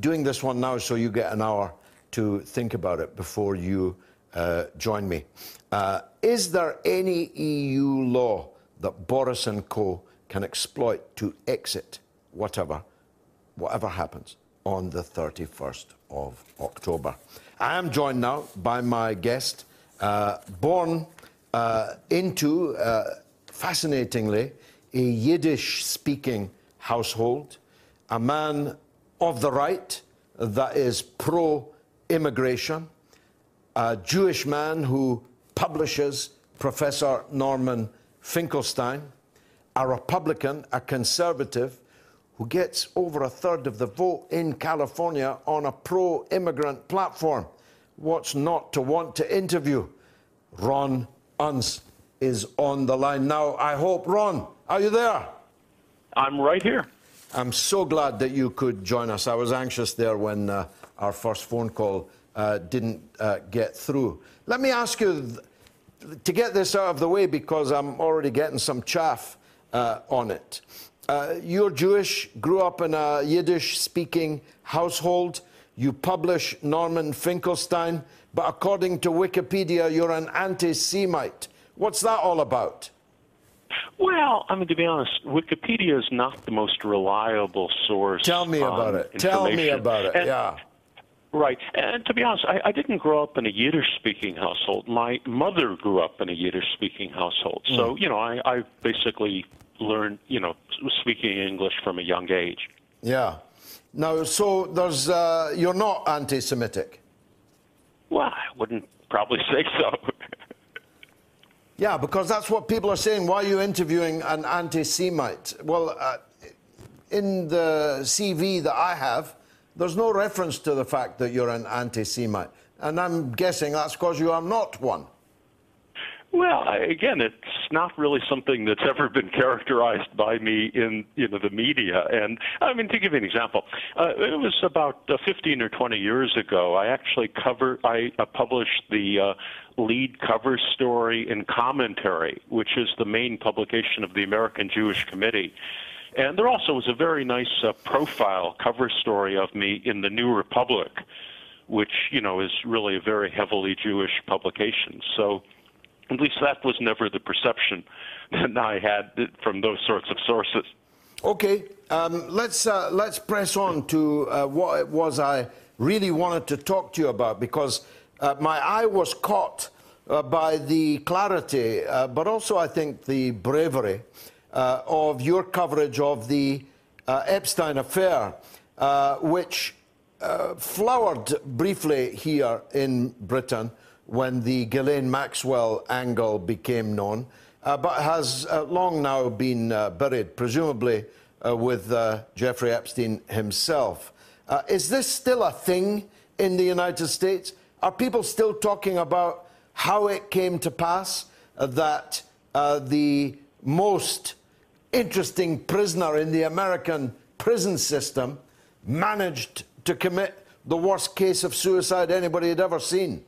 doing this one now so you get an hour to think about it before you uh, join me. Uh, is there any EU law that Boris and co can exploit to exit whatever, whatever happens on the 31st of October? I am joined now by my guest, uh, born uh, into, uh, fascinatingly, a Yiddish speaking household, a man of the right that is pro immigration, a Jewish man who publishes Professor Norman Finkelstein, a Republican, a conservative, who gets over a third of the vote in California on a pro immigrant platform. What's not to want to interview? Ron Unz is on the line now. I hope, Ron, are you there? I'm right here. I'm so glad that you could join us. I was anxious there when uh, our first phone call uh, didn't uh, get through. Let me ask you to get this out of the way, because I'm already getting some chaff uh, on it. Uh, you're Jewish, grew up in a Yiddish speaking household. You publish Norman Finkelstein, but according to Wikipedia, you're an anti Semite. What's that all about? Well, I mean, to be honest, Wikipedia is not the most reliable source. Tell me about it. Tell me about it. And, yeah. Right. And to be honest, I, I didn't grow up in a Yiddish speaking household. My mother grew up in a Yiddish speaking household. So, Mm. you know, I, I basically learned, you know, speaking English from a young age. Yeah. Now, so there's uh, you're not anti-Semitic. Well, I wouldn't probably say so. Yeah, because that's what people are saying. Why are you interviewing an anti-Semite? Well, uh, in the CV that I have, there's no reference to the fact that you're an anti-Semite, and I'm guessing that's because you are not one. Well, again, it's not really something that's ever been characterized by me in you know the media. And I mean, to give you an example, uh, it was about uh, 15 or 20 years ago. I actually cover I uh, published the uh, lead cover story in Commentary, which is the main publication of the American Jewish Committee. And there also was a very nice uh, profile cover story of me in the New Republic, which you know is really a very heavily Jewish publication. So at least that was never the perception that I had from those sorts of sources. Okay, um, let's uh, let's press on to uh, what it was I really wanted to talk to you about because uh, my eye was caught uh, by the clarity, uh, but also I think the bravery uh, of your coverage of the uh, Epstein affair, uh, which uh, flowered briefly here in Britain when the Ghislaine Maxwell angle became known, uh, but has long now been buried, presumably with Jeffrey Epstein himself. Is this still a thing in the United States? Are people still talking about how it came to pass that uh, the most interesting prisoner in the American prison system managed to commit the worst case of suicide anybody had ever seen?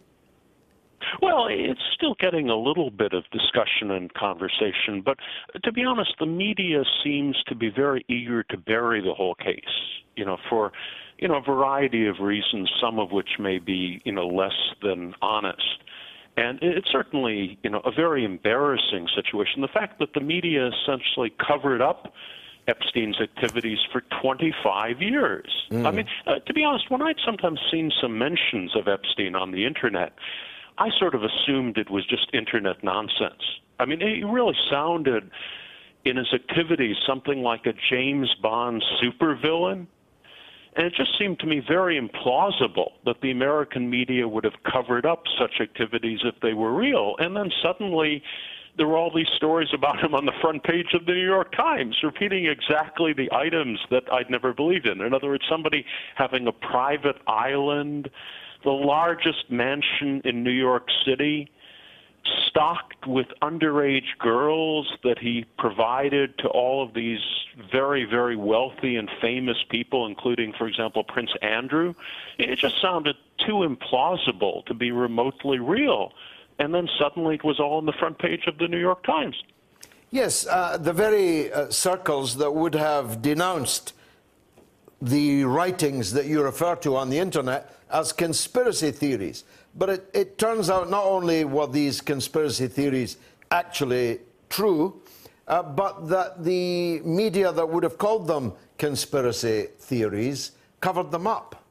Well, it's still getting a little bit of discussion and conversation, but to be honest, the media seems to be very eager to bury the whole case, you know, for you know a variety of reasons, some of which may be you know less than honest. And it's certainly, you know, a very embarrassing situation. The fact that the media essentially covered up Epstein's activities for 25 years. I mean, uh, to be honest, when I'd sometimes seen some mentions of Epstein on the internet, I sort of assumed it was just internet nonsense. I mean, it really sounded in his activities something like a James Bond supervillain. And it just seemed to me very implausible that the American media would have covered up such activities if they were real. And then suddenly there were all these stories about him on the front page of the New York Times, repeating exactly the items that I'd never believed in. In other words, somebody having a private island, the largest mansion in New York City, stocked with underage girls that he provided to all of these very, very wealthy and famous people, including, for example, Prince Andrew. It just sounded too implausible to be remotely real. And then suddenly it was all on the front page of the New York Times. Yes, uh, the very uh, circles that would have denounced the writings that you refer to on the internet as conspiracy theories. But it, it turns out not only were these conspiracy theories actually true, uh, but that the media that would have called them conspiracy theories covered them up.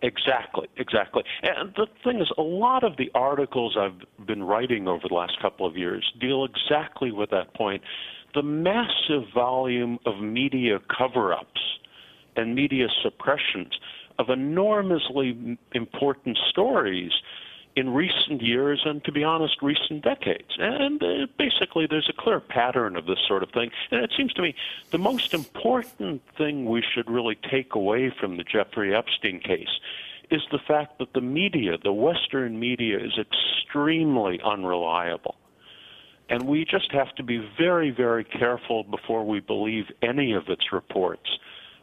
Exactly, exactly. And the thing is, a lot of the articles I've been writing over the last couple of years deal exactly with that point. The massive volume of media cover ups and media suppressions of enormously important stories in recent years and, to be honest, recent decades. And uh, basically, there's a clear pattern of this sort of thing. And it seems to me the most important thing we should really take away from the Jeffrey Epstein case is the fact that the media, the Western media, is extremely unreliable. And we just have to be very, very careful before we believe any of its reports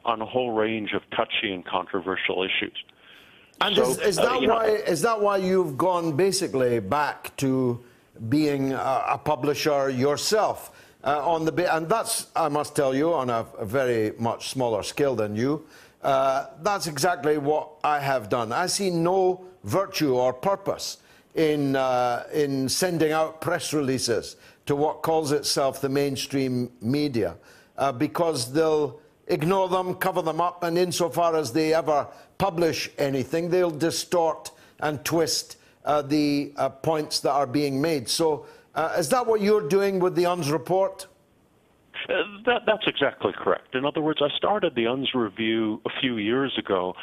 on a whole range of touchy and controversial issues. And so, is, is uh, that know, why is that why you've gone basically back to being a, a publisher yourself uh, on the and that's I must tell you on a, a very much smaller scale than you. Uh, that's exactly what I have done. I see no virtue or purpose in uh, in sending out press releases to what calls itself the mainstream media uh, because they'll ignore them, cover them up, and insofar as they ever publish anything, they'll distort and twist uh, the uh, points that are being made. So, uh, is that what you're doing with the Unz report? Uh, that, that's exactly correct. In other words, I started the Unz review a few years ago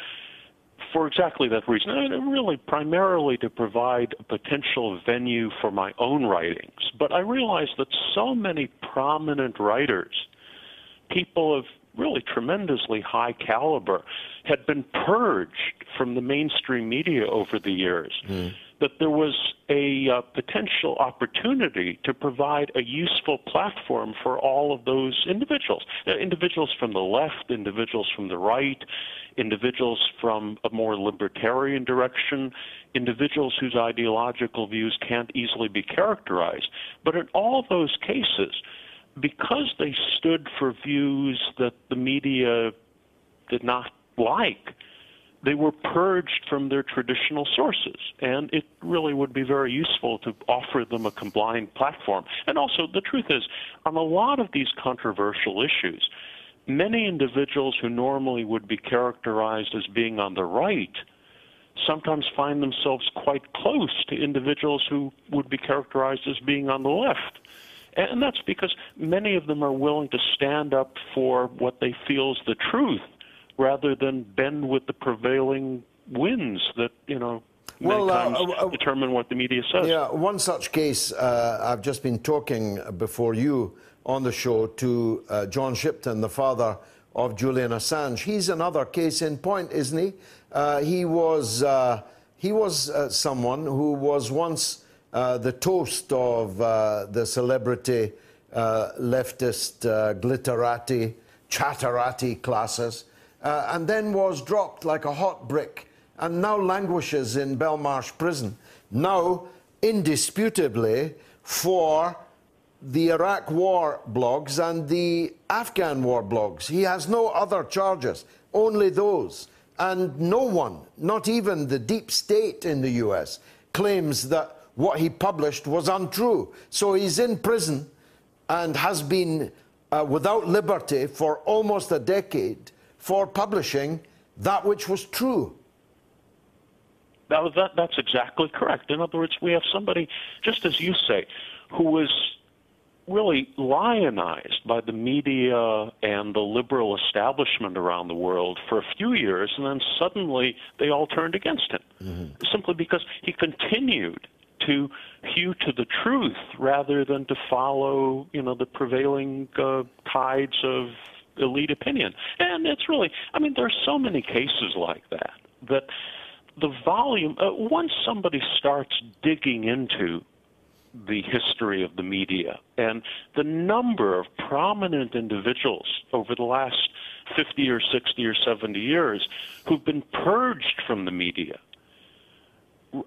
for exactly that reason, and really primarily to provide a potential venue for my own writings. But I realized that so many prominent writers, people of really tremendously high caliber, had been purged from the mainstream media over the years. That there was a uh, potential opportunity to provide a useful platform for all of those individuals. Uh, individuals from the left, individuals from the right, individuals from a more libertarian direction, individuals whose ideological views can't easily be characterized. But in all those cases, because they stood for views that the media did not like, they were purged from their traditional sources. And it really would be very useful to offer them a combined platform. And also, the truth is, on a lot of these controversial issues, many individuals who normally would be characterized as being on the right sometimes find themselves quite close to individuals who would be characterized as being on the left. And that's because many of them are willing to stand up for what they feel is the truth rather than bend with the prevailing winds that, you know, many Well, uh, times uh, uh, determine what the media says. Yeah, one such case, uh, I've just been talking before you on the show to uh, John Shipton, the father of Julian Assange. He's another case in point, isn't he? Uh, he was, uh, he was uh, someone who was once uh, the toast of uh, the celebrity uh, leftist uh, glitterati, chatterati classes, and then was dropped like a hot brick and now languishes in Belmarsh prison. Now, indisputably, for the Iraq war logs and the Afghan war logs. He has no other charges, only those. And no one, not even the deep state in the US, claims that what he published was untrue. So he's in prison and has been uh, without liberty for almost a decade for publishing that which was true. That, was- that, that's exactly correct. In other words, we have somebody, just as you say, who was really lionized by the media and the liberal establishment around the world for a few years, and then suddenly they all turned against him, simply because he continued to hew to the truth rather than to follow, you know, the prevailing uh, tides of elite opinion. And it's really, I mean, there are so many cases like that that the volume, uh, once somebody starts digging into the history of the media and the number of prominent individuals over the last 50 or 60 or 70 years who've been purged from the media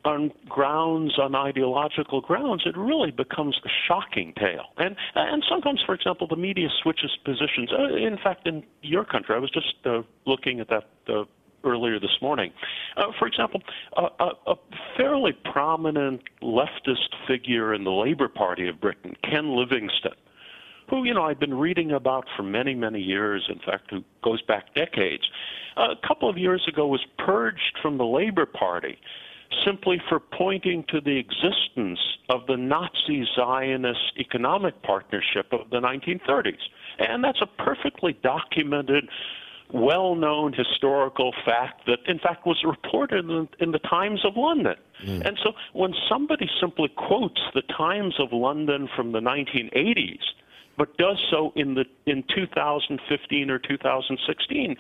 on grounds, on ideological grounds, it really becomes a shocking tale. And and sometimes, for example, the media switches positions. Uh, in fact, in your country, I was just uh, looking at that uh, earlier this morning. Uh, for example, a, a, fairly prominent leftist figure in the Labour Party of Britain, Ken Livingstone, who you know I've been reading about for many many years. In fact, who goes back decades. a couple of years ago, was purged from the Labour Party simply for pointing to the existence of the Nazi Zionist economic partnership of the 1930s. And that's a perfectly documented, well known historical fact that, in fact, was reported in, in the Times of London. Hmm. And so when somebody simply quotes the Times of London from the 1980s, but does so in the in 2015 or 2016,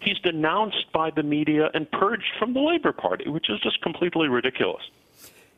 he's denounced by the media and purged from the Labour Party, which is just completely ridiculous.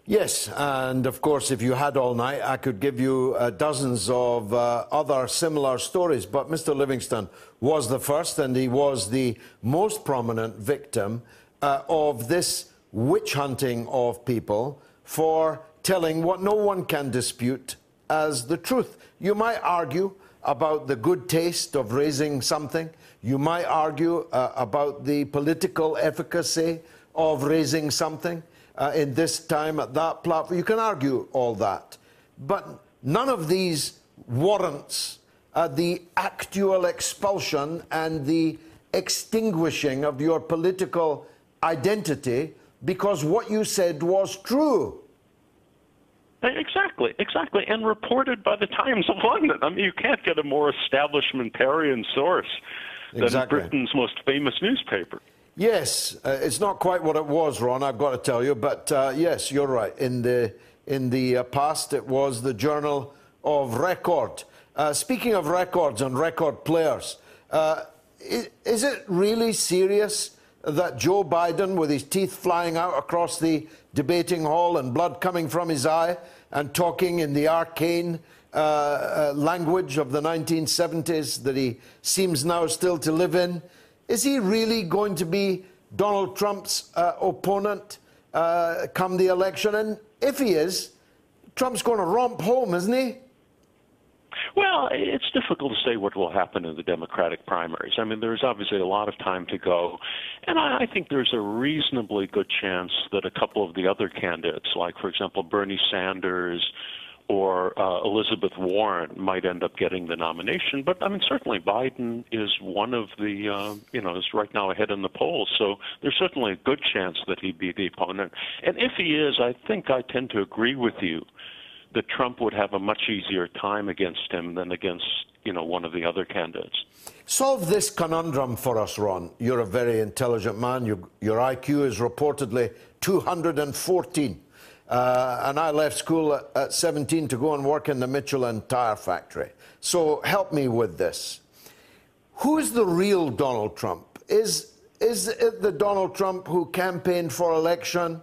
Yes, and of course, if you had all night, I could give you uh, dozens of uh, other similar stories. But Mr. Livingstone was the first, and he was the most prominent victim. Uh, of this witch hunting of people for telling what no one can dispute as the truth. You might argue about the good taste of raising something. You might argue uh, about the political efficacy of raising something uh, in this time at that platform. You can argue all that. But none of these warrants uh, the actual expulsion and the extinguishing of your political identity because what you said was true. Exactly, exactly, and reported by the Times of London. I mean, you can't get a more establishmentarian source than Exactly. Britain's most famous newspaper. Yes, uh, it's not quite what it was, Ron. I've got to tell you, but uh, yes, you're right. In the in the uh, past, it was the Journal of Record. Uh, speaking of records and record players, uh, i- is it really serious that Joe Biden, with his teeth flying out across the debating hall and blood coming from his eye, and talking in the arcane uh, uh, language of the 1970s that he seems now still to live in, is he really going to be Donald Trump's uh, opponent come the election? And if he is, Trump's going to romp home, isn't he? Well, it's difficult to say what will happen in the Democratic primaries. I mean, there's obviously a lot of time to go, and I think there's a reasonably good chance that a couple of the other candidates, like, for example, Bernie Sanders or uh, Elizabeth Warren, might end up getting the nomination. But I mean, certainly Biden is one of the, uh, you know, is right now ahead in the polls. So there's certainly a good chance that he'd be the opponent. And if he is, I think I tend to agree with you that Trump would have a much easier time against him than against you know one of the other candidates. Solve this conundrum for us, Ron. You're a very intelligent man. Your, your IQ is reportedly 214. Uh, and I left school at, at 17 to go and work in the Michelin tire factory. So help me with this. Who's the real Donald Trump? Is, is it the Donald Trump who campaigned for election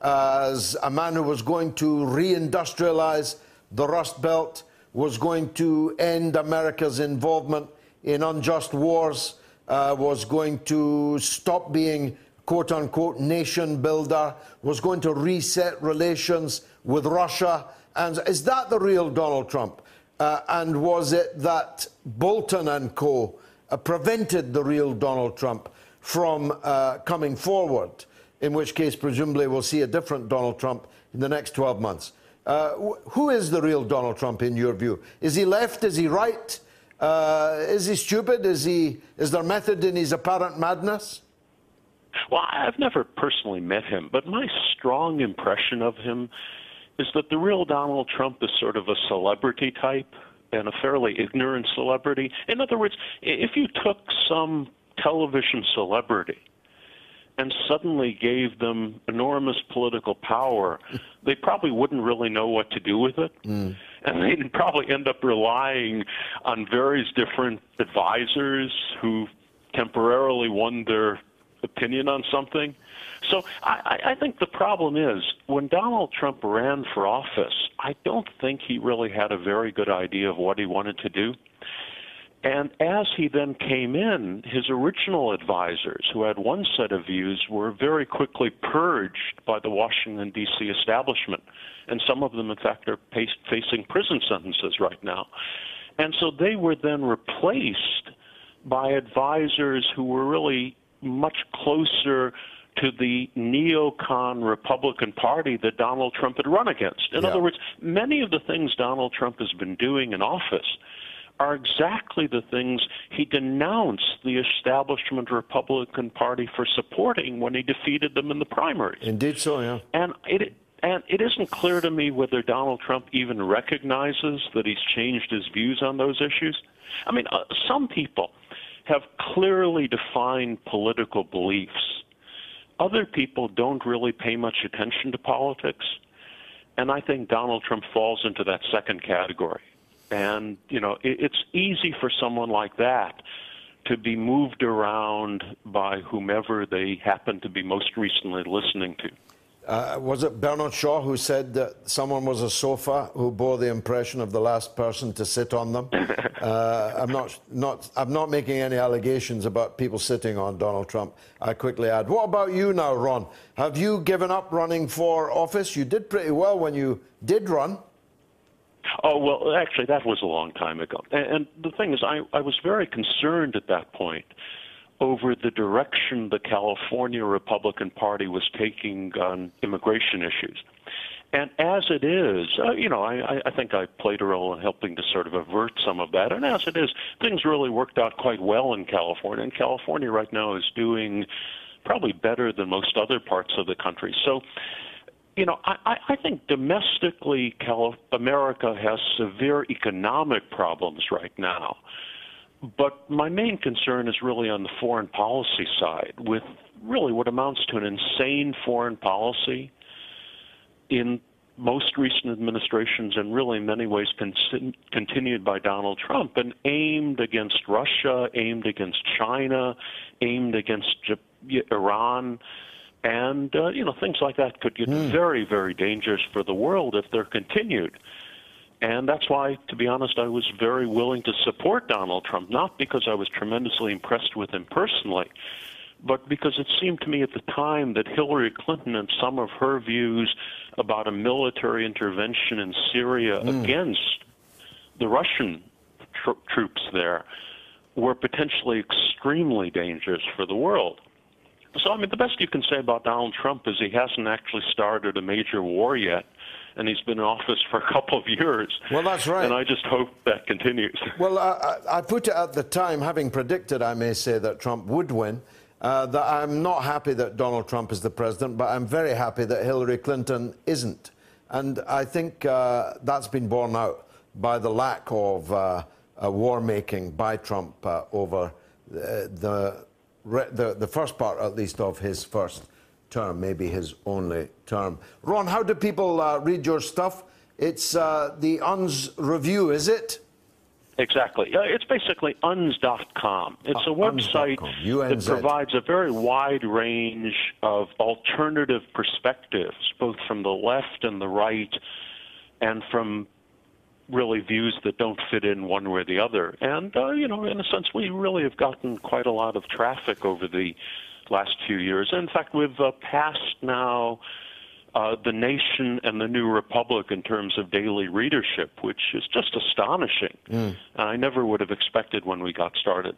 as a man who was going to reindustrialize the Rust Belt, was going to end America's involvement in unjust wars, uh, was going to stop being quote unquote nation builder, was going to reset relations with Russia? And is that the real Donald Trump? Uh, and was it that Bolton and co uh, prevented the real Donald Trump from uh, coming forward? In which case, presumably, we'll see a different Donald Trump in the next 12 months. Uh, wh- who is the real Donald Trump in your view? Is he left? Is he right? Uh, is he stupid? Is, he, is there method in his apparent madness? Well, I've never personally met him, but my strong impression of him is that the real Donald Trump is sort of a celebrity type and a fairly ignorant celebrity. In other words, if you took some television celebrity and suddenly gave them enormous political power, they probably wouldn't really know what to do with it. Mm. And they'd probably end up relying on various different advisors who temporarily won their opinion on something. So I, I think the problem is when Donald Trump ran for office, I don't think he really had a very good idea of what he wanted to do. And as he then came in, his original advisors, who had one set of views, were very quickly purged by the Washington, D.C. establishment. And some of them, in fact, are facing prison sentences right now. And so they were then replaced by advisors who were really much closer to the neocon Republican Party that Donald Trump had run against. In Yeah. other words, many of the things Donald Trump has been doing in office are exactly the things he denounced the establishment Republican Party for supporting when he defeated them in the primaries. Indeed, so, yeah. And it and it isn't clear to me whether Donald Trump even recognizes that he's changed his views on those issues. I mean, uh, some people have clearly defined political beliefs. Other people don't really pay much attention to politics. And I think Donald Trump falls into that second category. And, you know, it, it's easy for someone like that to be moved around by whomever they happen to be most recently listening to. Uh, was it Bernard Shaw who said that someone was a sofa who bore the impression of the last person to sit on them? uh, I'm not, not, I'm not making any allegations about people sitting on Donald Trump. I quickly add. What about you now, Ron? Have you given up running for office? You did pretty well when you did run. Oh, well, actually, that was a long time ago. And, and the thing is, I, I was very concerned at that point over the direction the California Republican Party was taking on immigration issues. And as it is, uh, you know, I, I think I played a role in helping to sort of avert some of that. And as it is, things really worked out quite well in California. And California right now is doing probably better than most other parts of the country. So, you know, I, I think domestically, Cal- America has severe economic problems right now. But my main concern is really on the foreign policy side, with really what amounts to an insane foreign policy in most recent administrations, and really in many ways con- continued by Donald Trump, and aimed against Russia, aimed against China, aimed against J- Iran. And, uh, you know, things like that could get mm. very, very dangerous for the world if they're continued. And that's why, to be honest, I was very willing to support Donald Trump, not because I was tremendously impressed with him personally, but because it seemed to me at the time that Hillary Clinton and some of her views about a military intervention in Syria mm. against the Russian tr- troops there were potentially extremely dangerous for the world. So, I mean, the best you can say about Donald Trump is he hasn't actually started a major war yet and he's been in office for a couple of years. Well, that's right. And I just hope that continues. Well, I, I put it at the time, having predicted, I may say, that Trump would win. Uh, that I'm not happy that Donald Trump is the president, but I'm very happy that Hillary Clinton isn't. And I think uh, that's been borne out by the lack of uh, uh war making by Trump uh, over the, the, the first part, at least, of his first term, maybe his only term. Ron, how do people uh, read your stuff? It's uh, the Unz Review, is it? Exactly. Uh, it's basically Unz.com. It's a website that provides a very wide range of alternative perspectives, both from the left and the right, and from really views that don't fit in one way or the other. And, uh, you know, in a sense, we really have gotten quite a lot of traffic over the last few years. In fact, we've uh, passed now uh, the nation and the New Republic in terms of daily readership, which is just astonishing. Mm. I never would have expected when we got started.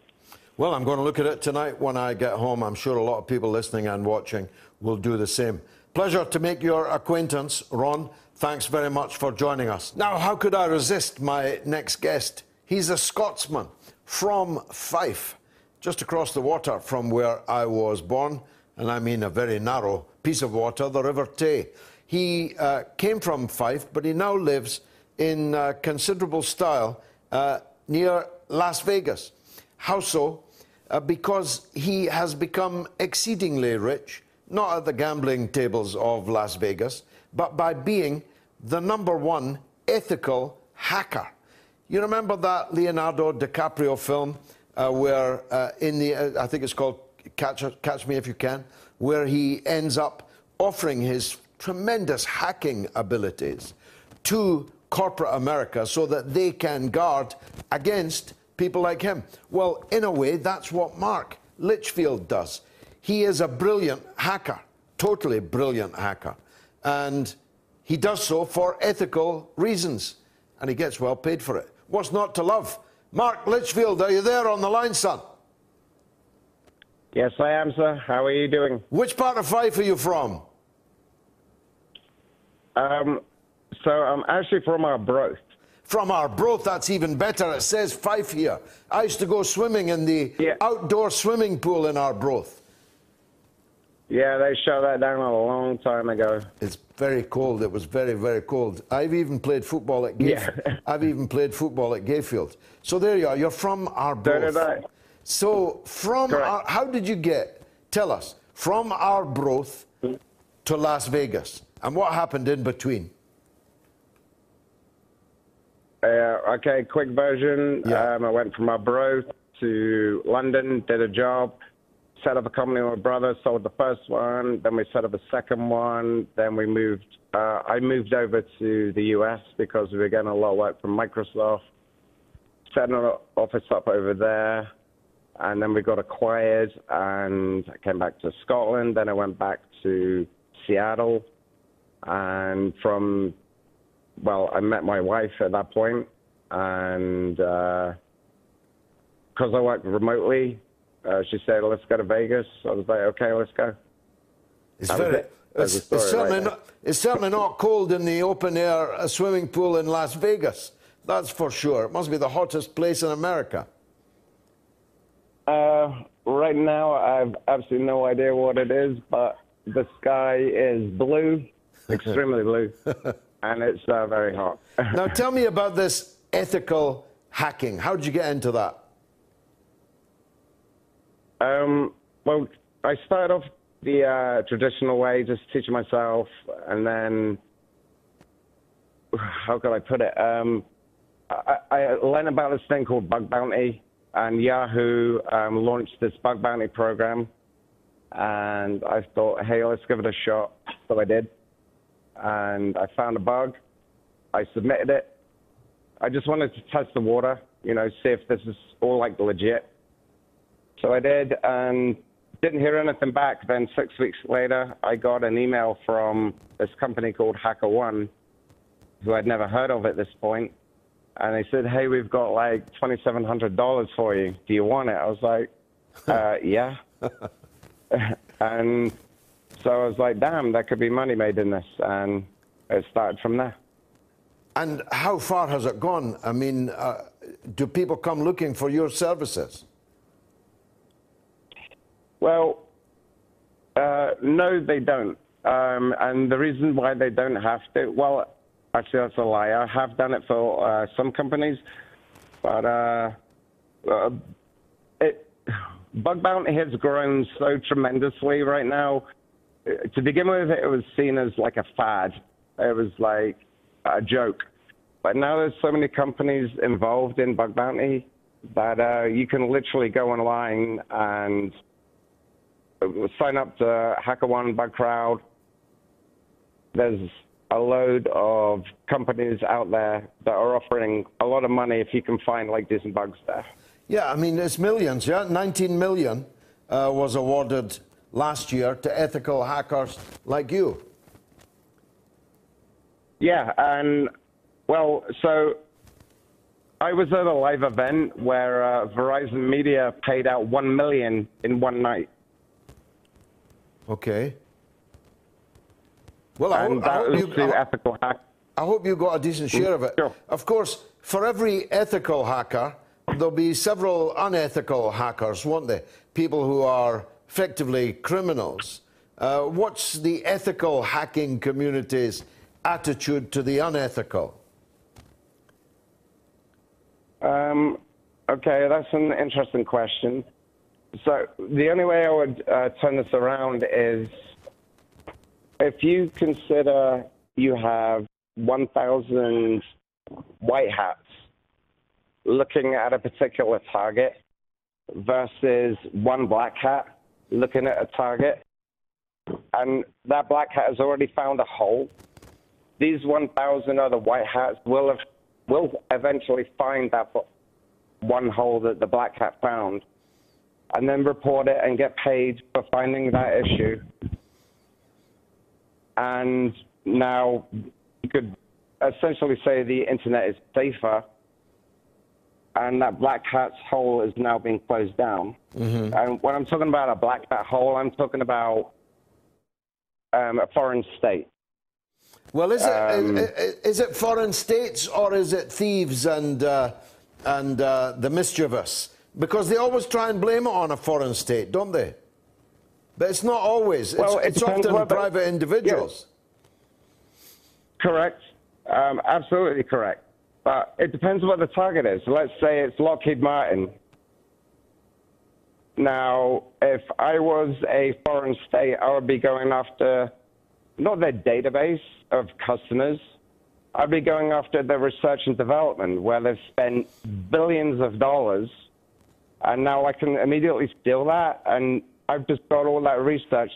Well, I'm going to look at it tonight when I get home. I'm sure a lot of people listening and watching will do the same. Pleasure to make your acquaintance, Ron. Thanks very much for joining us. Now, how could I resist my next guest? He's a Scotsman from Fife just across the water from where I was born, and I mean a very narrow piece of water, the River Tay. He uh, came from Fife, but he now lives in uh, considerable style uh, near Las Vegas. How so? Uh, because he has become exceedingly rich, not at the gambling tables of Las Vegas, but by being the number one ethical hacker. You remember that Leonardo DiCaprio film? Uh, where uh, in the, uh, I think it's called Catch, Catch Me If You Can, where he ends up offering his tremendous hacking abilities to corporate America so that they can guard against people like him. Well, in a way, that's what Mark Litchfield does. He is a brilliant hacker, totally brilliant hacker. And he does so for ethical reasons. And he gets well paid for it. What's not to love? Mark Litchfield, are you there on the line, son? Yes, I am, sir. How are you doing? Which part of Fife are you from? Um, so I'm actually from Arbroath. From Arbroath, that's even better. It says Fife here. I used to go swimming in the yeah. outdoor swimming pool in Arbroath. Yeah, they shut that down a long time ago. It's very cold. It was very, very cold. I've even played football at Gayfield. Yeah. I've even played football at Gayfield. So there you are. You're from Arbroath. So. So from Ar- how did you get? Tell us from Arbroath to Las Vegas, and what happened in between? Uh, okay, quick version. Yeah. Um, I went from Arbroath to London, did a job set up a company with my brother, sold the first one, then we set up a second one, then we moved. Uh, I moved over to the U.S. because we were getting a lot of work from Microsoft, setting an office up over there, and then we got acquired, and I came back to Scotland. Then I went back to Seattle, and from well, I met my wife at that point, and because I worked remotely, uh, she said, "Let's go to Vegas." I was like, "Okay, let's go." It's, That very, it. It's, it's story right certainly not, it's certainly not cold in the open air uh, swimming pool in Las Vegas. That's for sure. It must be the hottest place in America. Uh, right now, I have absolutely no idea what it is, but the sky is blue, extremely blue, and it's uh, very hot. now, tell me about this ethical hacking. How did you get into that? Um, well, I started off the uh, traditional way, just teaching myself, and then how could I put it? Um, I, I learned about this thing called bug bounty, and Yahoo um, launched this bug bounty program, and I thought, hey, let's give it a shot. So I did, and I found a bug. I submitted it. I just wanted to test the water, you know, see if this is all like legit. So I did, and didn't hear anything back. Then six weeks later, I got an email from this company called HackerOne, who I'd never heard of at this point, and they said, "Hey, we've got like twenty-seven hundred dollars for you. Do you want it?" I was like, uh, "Yeah." and so I was like, "Damn, that could be money made in this," and it started from there. And how far has it gone? I mean, uh, do people come looking for your services? Well, uh, no, they don't. Um, and the reason why they don't have to, well, actually, that's a lie. I have done it for uh, some companies, but uh, uh, it, bug bounty has grown so tremendously right now. To begin with, it was seen as like a fad. It was like a joke. But now there's so many companies involved in bug bounty that uh, you can literally go online and sign up to HackerOne, BugCrowd. There's a load of companies out there that are offering a lot of money if you can find like decent bugs there. Yeah, I mean, it's millions, yeah? 19 million uh, was awarded last year to ethical hackers like you. Yeah, and well, so I was at a live event where uh, Verizon Media paid out one million in one night. Okay. Well, I hope, I hope you, I, ethical hack. I hope you got a decent share of it. Of course, for every ethical hacker, there'll be several unethical hackers, won't there? People who are effectively criminals. Uh, what's the ethical hacking community's attitude to the unethical? Um, okay, that's an interesting question. So the only way I would uh, turn this around is if you consider you have 1,000 white hats looking at a particular target versus one black hat looking at a target, and that black hat has already found a hole, these 1,000 other white hats will have, will eventually find that one hole that the black hat found, and then report it and get paid for finding that issue. And now you could essentially say the internet is safer, and that black hat's hole is now being closed down. Mm-hmm. And when I'm talking about a black hat hole, I'm talking about um, a foreign state. Well, is it Um, is it foreign states or is it thieves and uh, and uh, the mischievous? Because they always try and blame it on a foreign state, don't they? But it's not always. Well, it's it it's often private individuals. Correct. Um, absolutely correct. But it depends what the target is. Let's say it's Lockheed Martin. Now, if I was a foreign state, I would be going after not their database of customers. I'd be going after their research and development, where they've spent billions of dollars, and now I can immediately steal that, and I've just got all that research.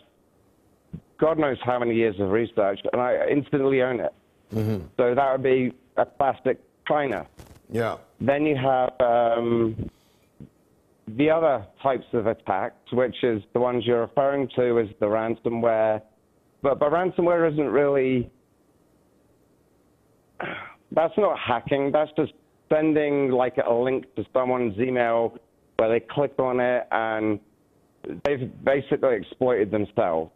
God knows how many years of research, and I instantly own it. Mm-hmm. So that would be a classic China. Yeah. Then you have um, the other types of attacks, which is the ones you're referring to as the ransomware. But, but ransomware isn't really. That's not hacking. That's just sending like a link to someone's email where they click on it and they've basically exploited themselves.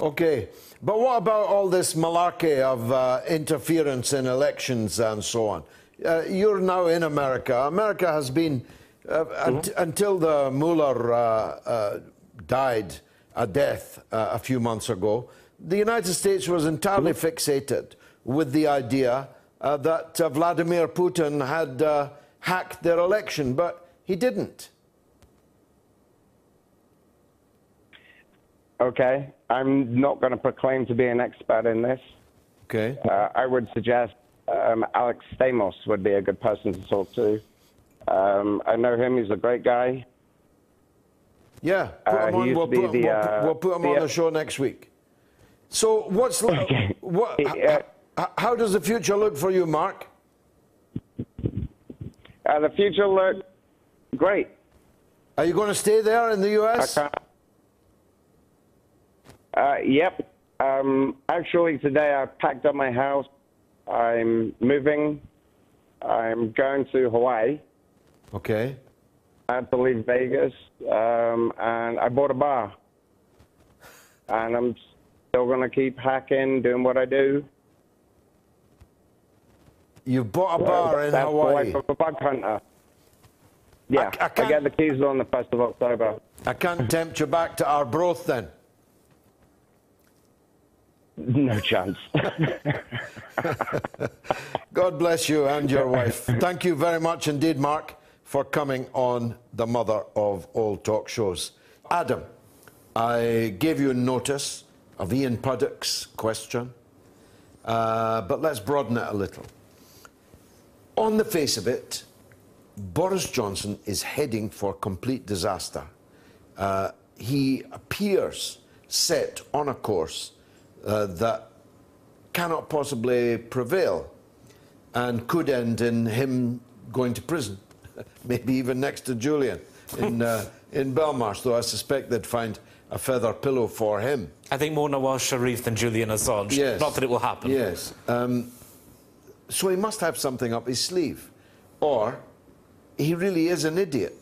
Okay, but what about all this malarkey of uh, interference in elections and so on? Uh, you're now in America. America has been, uh, unt- until the Mueller uh, uh, died a death uh, a few months ago, the United States was entirely fixated with the idea uh, that uh, Vladimir Putin had uh, hacked their election, but he didn't. Okay, I'm not going to proclaim to be an expert in this. Okay. Uh, I would suggest um, Alex Stamos would be a good person to talk to. Um, I know him; he's a great guy. Yeah, put Uh, him on. We'll put, the, we'll, uh, we'll put him the- on the show next week. So, what's what? He, h- h- how does the future look for you, Mark? Uh, the future look great. Are you going to stay there in the U.S.? Uh, yep. Um, actually, today I packed up my house. I'm moving. I'm going to Hawaii. Okay. I had to leave Vegas, um, and I bought a bar. And I'm still going to keep hacking, doing what I do. You bought a bar in that's Hawaii. of a bug hunter. Yeah, I, get the keys on the 1st of October. I can't tempt you back to Arbroath then. No chance. God bless you and your wife. Thank you very much indeed, Mark, for coming on the mother of all talk shows. Adam, I gave you notice of Ian Puddock's question, uh, but let's broaden it a little. On the face of it, Boris Johnson is heading for complete disaster. Uh, he appears set on a course uh, that cannot possibly prevail and could end in him going to prison, maybe even next to Julian in, uh, in Belmarsh, though I suspect they'd find a feather pillow for him. I think more Nawaz Sharif than Julian Assange. Yes. Not that it will happen. Yes. Um, so he must have something up his sleeve. Or he really is an idiot.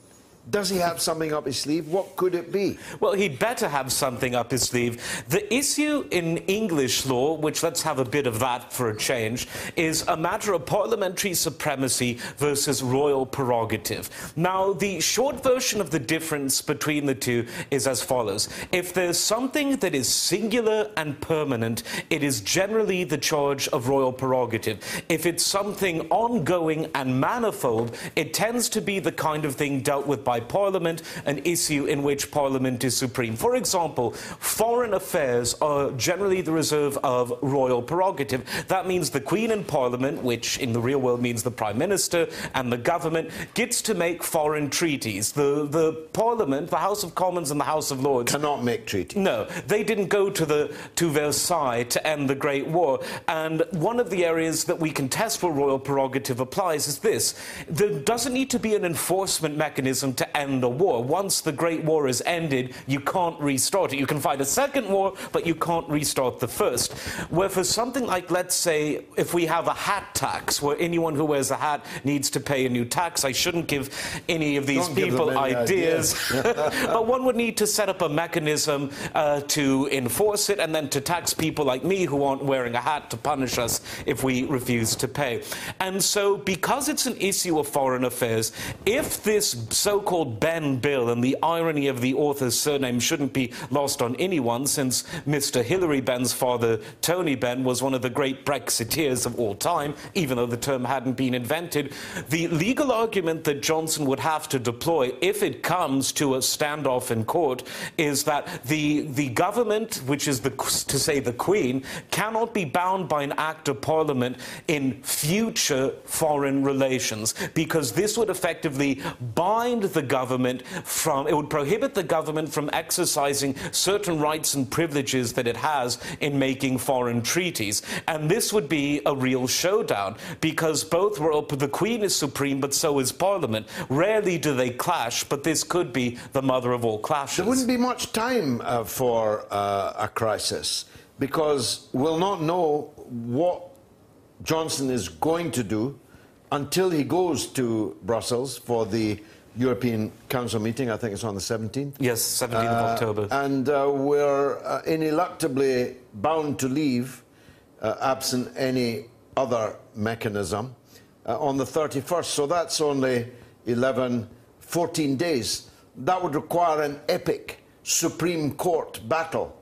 Does he have something up his sleeve? What could it be? Well, he'd better have something up his sleeve. The issue in English law, which let's have a bit of that for a change, is a matter of parliamentary supremacy versus royal prerogative. Now, the short version of the difference between the two is as follows. If there's something that is singular and permanent, it is generally the charge of royal prerogative. If it's something ongoing and manifold, it tends to be the kind of thing dealt with by Parliament, an issue in which Parliament is supreme. For example, foreign affairs are generally the reserve of royal prerogative. That means the Queen and Parliament, which in the real world means the Prime Minister and the government, gets to make foreign treaties. The, the Parliament, the House of Commons and the House of Lords cannot make treaties. No, they didn't go to the to Versailles to end the Great War. And one of the areas that we can test where royal prerogative applies is this: there doesn't need to be an enforcement mechanism to end a war. Once the Great War is ended, you can't restart it. You can fight a second war, but you can't restart the first. Where for something like, let's say, if we have a hat tax, where anyone who wears a hat needs to pay a new tax, I shouldn't give any of these Don't people ideas. ideas. but one would need to set up a mechanism uh, to enforce it and then to tax people like me who aren't wearing a hat to punish us if we refuse to pay. And so, because it's an issue of foreign affairs, if this so called Benn bill, and the irony of the author's surname shouldn't be lost on anyone, since Mr. Hilary Benn's father, Tony Benn, was one of the great Brexiteers of all time, even though the term hadn't been invented, the legal argument that Johnson would have to deploy if it comes to a standoff in court is that the, the government, which is the, to say the Queen, cannot be bound by an act of parliament in future foreign relations, because this would effectively bind the the government from it would prohibit the government from exercising certain rights and privileges that it has in making foreign treaties. And this would be a real showdown because both were up. the Queen is supreme, but so is Parliament. Rarely do they clash, but this could be the mother of all clashes. There wouldn't be much time uh, for uh, a crisis because we'll not know what Johnson is going to do until he goes to Brussels for the European Council meeting. I think it's on the 17th. Yes, 17th of Uh, October. And uh, we're uh, ineluctably bound to leave, uh, absent any other mechanism, uh, on the 31st. So that's only 11, 14 days. That would require an epic Supreme Court battle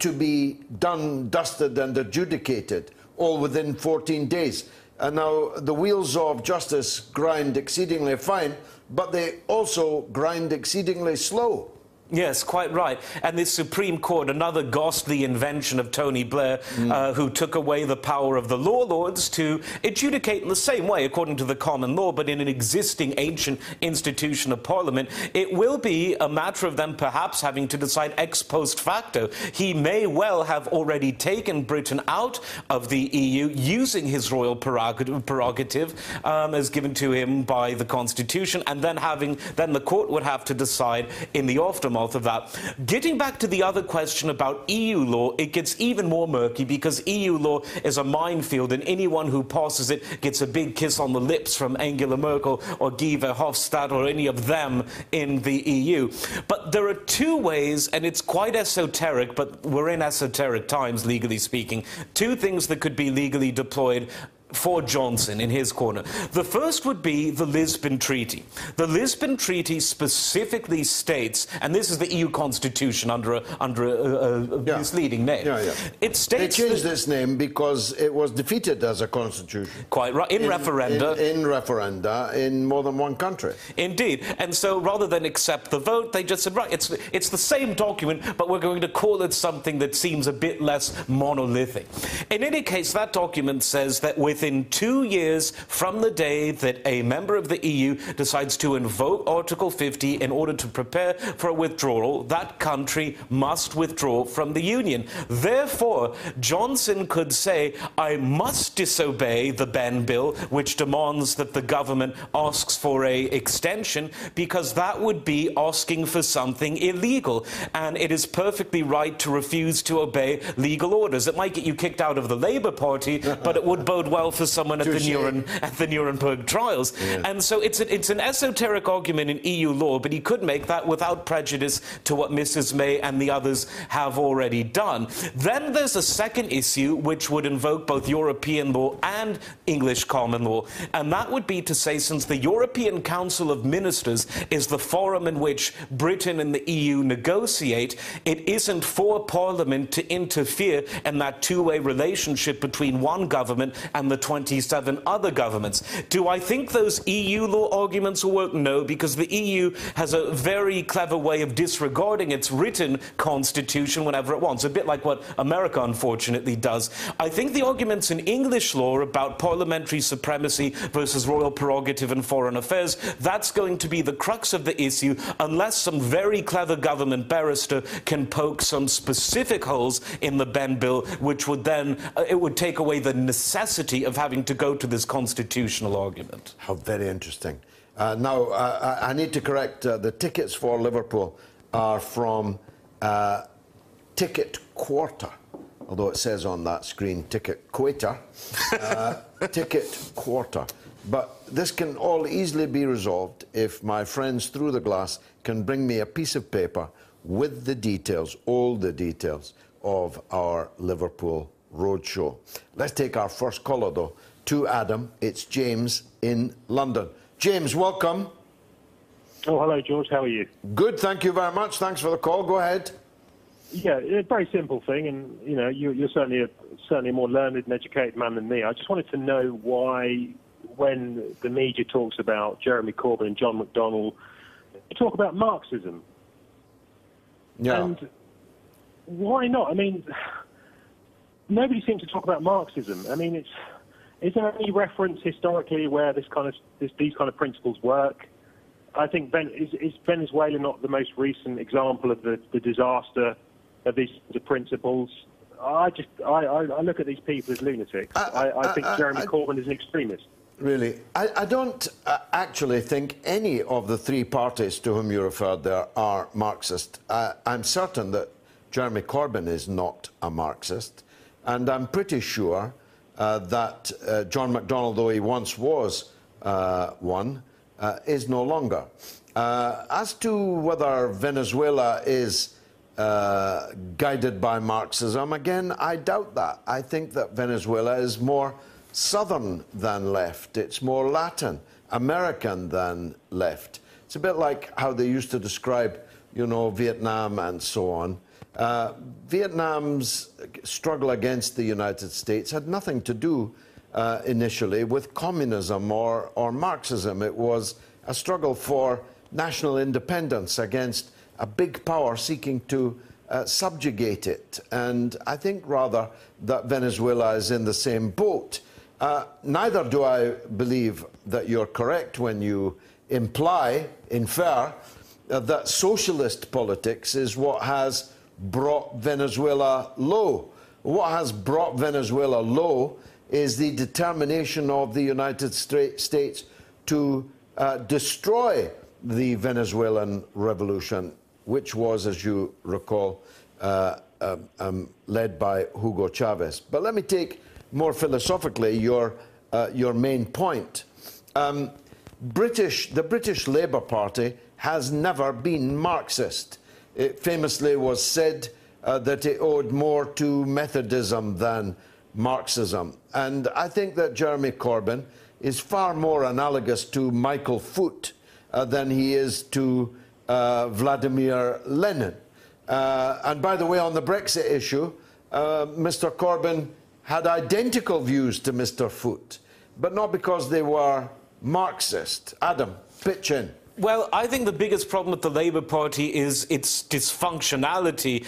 to be done, dusted, and adjudicated all within 14 days. And now the wheels of justice grind exceedingly fine, but they also grind exceedingly slow. Yes, quite right. And this Supreme Court, another ghastly invention of Tony Blair, uh, who took away the power of the law lords to adjudicate in the same way, according to the common law, but in an existing ancient institution of Parliament. It will be a matter of them perhaps having to decide ex post facto. He may well have already taken Britain out of the EU using his royal prerogative, prerogative um, as given to him by the Constitution, and then having then the court would have to decide in the aftermath of that. Getting back to the other question about EU law, it gets even more murky because EU law is a minefield, and anyone who passes it gets a big kiss on the lips from Angela Merkel or Guy Verhofstadt or any of them in the EU. But there are two ways, and it's quite esoteric, but we're in esoteric times, legally speaking. Two things that could be legally deployed for Johnson in his corner. The first would be the Lisbon Treaty. The Lisbon Treaty specifically states, and this is the EU Constitution under a, under a, a, a misleading name. Yeah, yeah. It states They changed its name because it was defeated as a constitution. Quite right. In, referenda. In, in referenda in more than one country. Indeed. And so rather than accept the vote, they just said, right, it's, it's the same document, but we're going to call it something that seems a bit less monolithic. In any case, that document says that within two years from the day that a member of the EU decides to invoke Article 50 in order to prepare for a withdrawal, that country must withdraw from the Union. Therefore, Johnson could say, I must disobey the Benn Bill, which demands that the government asks for a extension, because that would be asking for something illegal. And it is perfectly right to refuse to obey legal orders. It might get you kicked out of the Labour Party, but it would bode well for someone at the, Touche. At the Nuremberg trials. And so it's, a, it's an esoteric argument in EU law, but he could make that without prejudice to what Mrs. May and the others have already done. Then there's a second issue which would invoke both European law and English common law, and that would be to say, since the European Council of Ministers is the forum in which Britain and the EU negotiate, it isn't for Parliament to interfere in that two way relationship between one government and the 27 other governments. Do I think those EU law arguments will work? No, because the EU has a very clever way of disregarding its written constitution whenever it wants, a bit like what America unfortunately does. I think the arguments in English law about parliamentary supremacy versus royal prerogative in foreign affairs, that's going to be the crux of the issue unless some very clever government barrister can poke some specific holes in the Benn Bill, which would then, uh, it would take away the necessity of having to go to this constitutional argument. How very interesting. Uh, now, uh, I need to correct uh, the tickets for Liverpool are from uh, Ticket Quarter, although it says on that screen Ticket Quater. Uh, ticket Quarter. But this can all easily be resolved if my friends through the glass can bring me a piece of paper with the details, all the details of our Liverpool roadshow. Let's take our first caller, though, to Adam. It's James in London. James, welcome. Oh, hello, George. How are you? Good, thank you very much. Thanks for the call. Go ahead. Yeah, a very simple thing, and you know, you, you're certainly a certainly a more learned and educated man than me. I just wanted to know why, when the media talks about Jeremy Corbyn and John McDonnell, they talk about Marxism. Yeah. And why not? I mean, nobody seems to talk about Marxism. I mean, it's is there any reference historically where this kind of this, these kind of principles work? I think ben, is, is, Venezuela not the most recent example of the, the disaster of these the principles? I just I, I, look at these people as lunatics. I, I think Jeremy Corbyn is an extremist. Really, I, I don't uh, actually think any of the three parties to whom you referred there are Marxist. Uh, I'm certain that Jeremy Corbyn is not a Marxist, and I'm pretty sure uh, that uh, John McDonnell, though he once was uh, one, uh, is no longer. as to whether Venezuela is guided by Marxism, again, I doubt that. I think that Venezuela is more southern than left. It's more Latin American than left. It's a bit like how they used to describe, you know, Vietnam and so on. Uh, Vietnam's struggle against the United States had nothing to do uh, initially with communism or, or Marxism. It was a struggle for national independence against a big power seeking to uh, subjugate it. And I think rather that Venezuela is in the same boat. Uh, neither do I believe that you're correct when you imply, infer, uh, that socialist politics is what has brought Venezuela low. What has brought Venezuela low is the determination of the United States to uh, destroy the Venezuelan revolution, which was, as you recall, uh, um, um, led by Hugo Chavez. But let me take more philosophically your, uh, your main point. Um, British, the British Labour Party has never been Marxist. It famously was said uh, that it owed more to Methodism than Marxism. And I think that Jeremy Corbyn is far more analogous to Michael Foot uh, than he is to uh, Vladimir Lenin. Uh, and by the way, on the Brexit issue, uh, Mr. Corbyn had identical views to Mr. Foot, but not because they were Marxist. Adam, pitch in. Well, I think the biggest problem with the Labour Party is its dysfunctionality.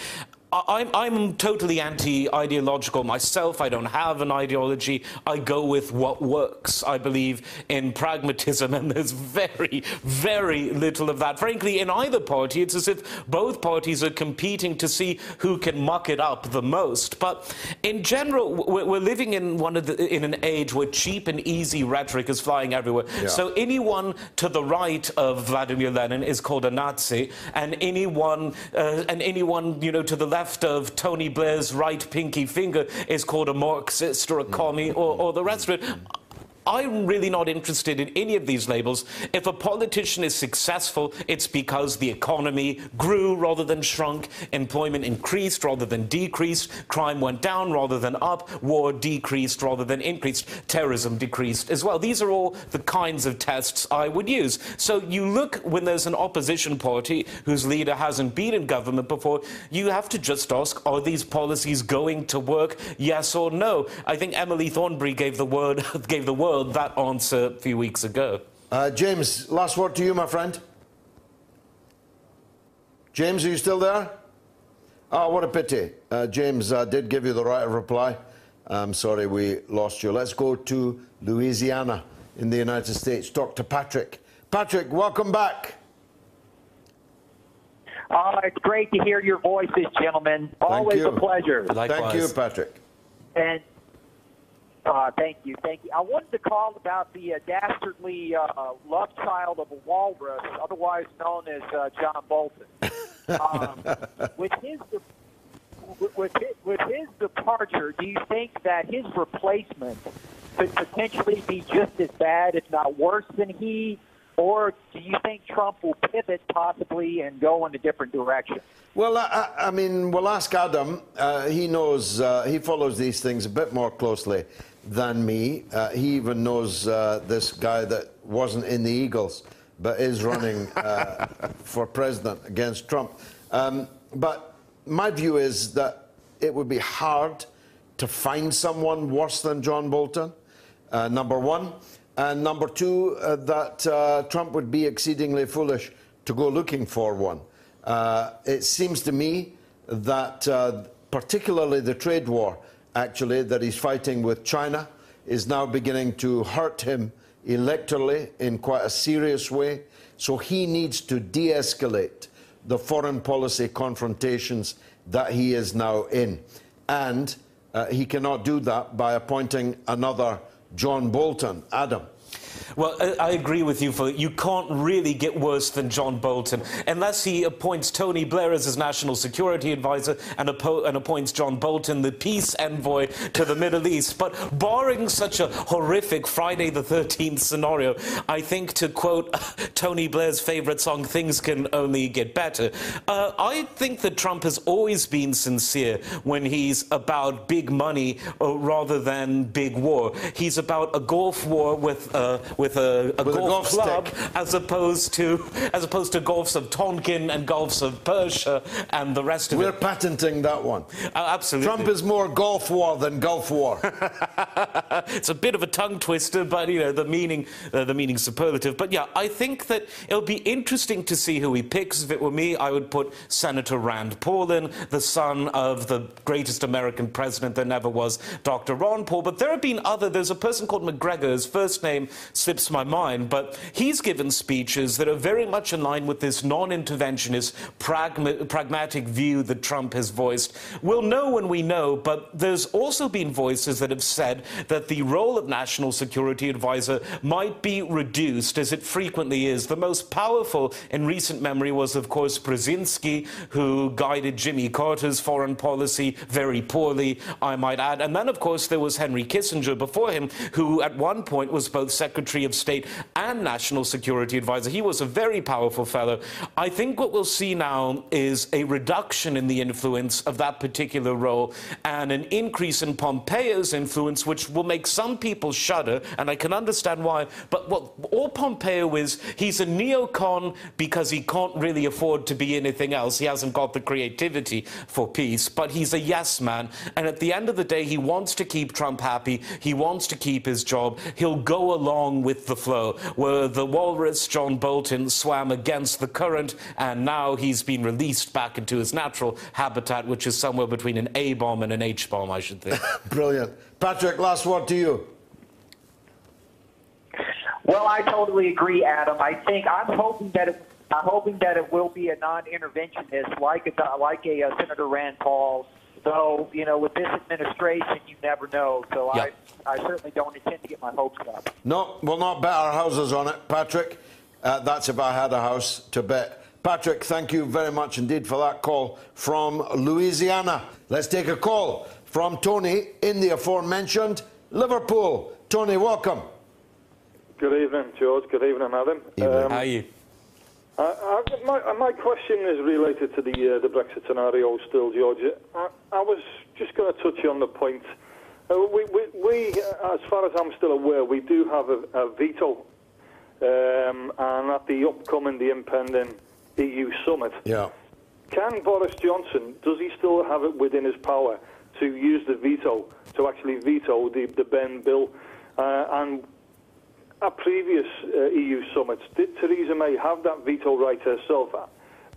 I'm, I'm totally anti ideological myself. I don't have an ideology. I go with what works. I believe in pragmatism, and there's very, very little of that. Frankly, in either party, it's as if both parties are competing to see who can muck it up the most. But in general, we're living in, one of the, in an age where cheap and easy rhetoric is flying everywhere. Yeah. So anyone to the right of Vladimir Lenin is called a Nazi, and anyone, uh, and anyone you know, to the left left of Tony Blair's right pinky finger is called a Marxist or a commie or, or the rest of it. I'm really not interested in any of these labels. If a politician is successful, it's because the economy grew rather than shrunk, employment increased rather than decreased, crime went down rather than up, war decreased rather than increased, terrorism decreased as well. These are all the kinds of tests I would use. So you look when there's an opposition party whose leader hasn't been in government before, you have to just ask, are these policies going to work? Yes or no? I think Emily Thornberry gave the word gave the word world that answer a few weeks ago. Uh, James, last word to you, my friend. James, are you still there? Oh, what a pity. Uh, James uh, did give you the right of reply. I'm sorry we lost you. Let's go to Louisiana in the United States. Talk to Patrick. Patrick, welcome back. Uh, it's great to hear your voices, gentlemen. Always a pleasure. Likewise. Thank you, Patrick. And uh, thank you, thank you. I wanted to call about the uh, dastardly uh, love child of a walrus, otherwise known as uh, John Bolton. Um, with his with his, with his departure, do you think that his replacement could potentially be just as bad, if not worse, than he? Or do you think Trump will pivot possibly and go in a different direction? Well, I, I mean, we'll ask Adam. Uh, he knows, uh, he follows these things a bit more closely than me. Uh, he even knows uh, this guy that wasn't in the Eagles but is running uh, for president against Trump. Um, but my view is that it would be hard to find someone worse than John Bolton, uh, number one. And number two, uh, that uh, Trump would be exceedingly foolish to go looking for one. it seems to me that, particularly the trade war, actually, that he's fighting with China is now beginning to hurt him electorally in quite a serious way. So he needs to de escalate the foreign policy confrontations that he is now in. And uh, he cannot do that by appointing another John Bolton. Adam. Well, I agree with you, Phil. You can't really get worse than John Bolton unless he appoints Tony Blair as his national security advisor and, and, appoints John Bolton, the peace envoy to the Middle East. But barring such a horrific Friday the 13th scenario, I think to quote Tony Blair's favorite song, things can only get better. Uh, I think that Trump has always been sincere when he's about big money uh, rather than big war. He's about a Gulf war with. Uh, with a, a, with golf, a golf, club stick. as opposed to as opposed to golfs of Tonkin and golfs of Persia and the rest of We're it. We're patenting that one. Uh, absolutely. Trump is more Gulf War than Gulf War. it's a bit of a tongue twister, but you know the meaning uh, the meaning superlative. But yeah, I think that it'll be interesting to see who he picks. If it were me, I would put Senator Rand Paul in, the son of the greatest American president there never was, Dr. Ron Paul. But there have been other. There's a person called McGregor. His first name slips my mind, but he's given speeches that are very much in line with this non-interventionist, pragma pragmatic view that Trump has voiced. We'll know when we know, but there's also been voices that have said that the role of national security advisor might be reduced, as it frequently is. The most powerful in recent memory was, of course, Brzezinski, who guided Jimmy Carter's foreign policy very poorly, I might add. And then, of course, there was Henry Kissinger before him, who at one point was both Secretary of State and National Security Advisor. He was a very powerful fellow. I think what we'll see now is a reduction in the influence of that particular role and an increase in Pompeo's influence, which will make some people shudder, and I can understand why. But what all Pompeo is, he's a neocon because he can't really afford to be anything else. He hasn't got the creativity for peace, but he's a yes man. And at the end of the day, he wants to keep Trump happy. He wants to keep his job. He'll go along with the flow, where the walrus John Bolton swam against the current, and now he's been released back into his natural habitat, which is somewhere between an A bomb and an H bomb, I should think. Brilliant. Patrick, last word to you. Well, I totally agree, Adam. I think I'm hoping that it, I'm hoping that it will be a non-interventionist, like a like a uh, Senator Rand Paul. Though you know, with this administration, you never know. So Yeah. I, I certainly don't intend to get my hopes up. No, we'll not bet our houses on it, Patrick. Uh, that's if I had a house to bet. Patrick, thank you very much indeed for that call from Louisiana. Let's take a call from Tony in the aforementioned Liverpool. Tony, welcome. Good evening, George. Good evening, Adam. Um, How are you? I, my, my question is related to the uh, the Brexit scenario still, George. I, I was just going to touch on the point. Uh, we, we, we, uh, as far as I'm still aware, we do have a, a veto, um, and at the upcoming, the impending EU summit, Yeah. can Boris Johnson, does he still have it within his power to use the veto, to actually veto the, the Benn bill? Uh, and at previous uh, EU summits, did Theresa May have that veto right herself?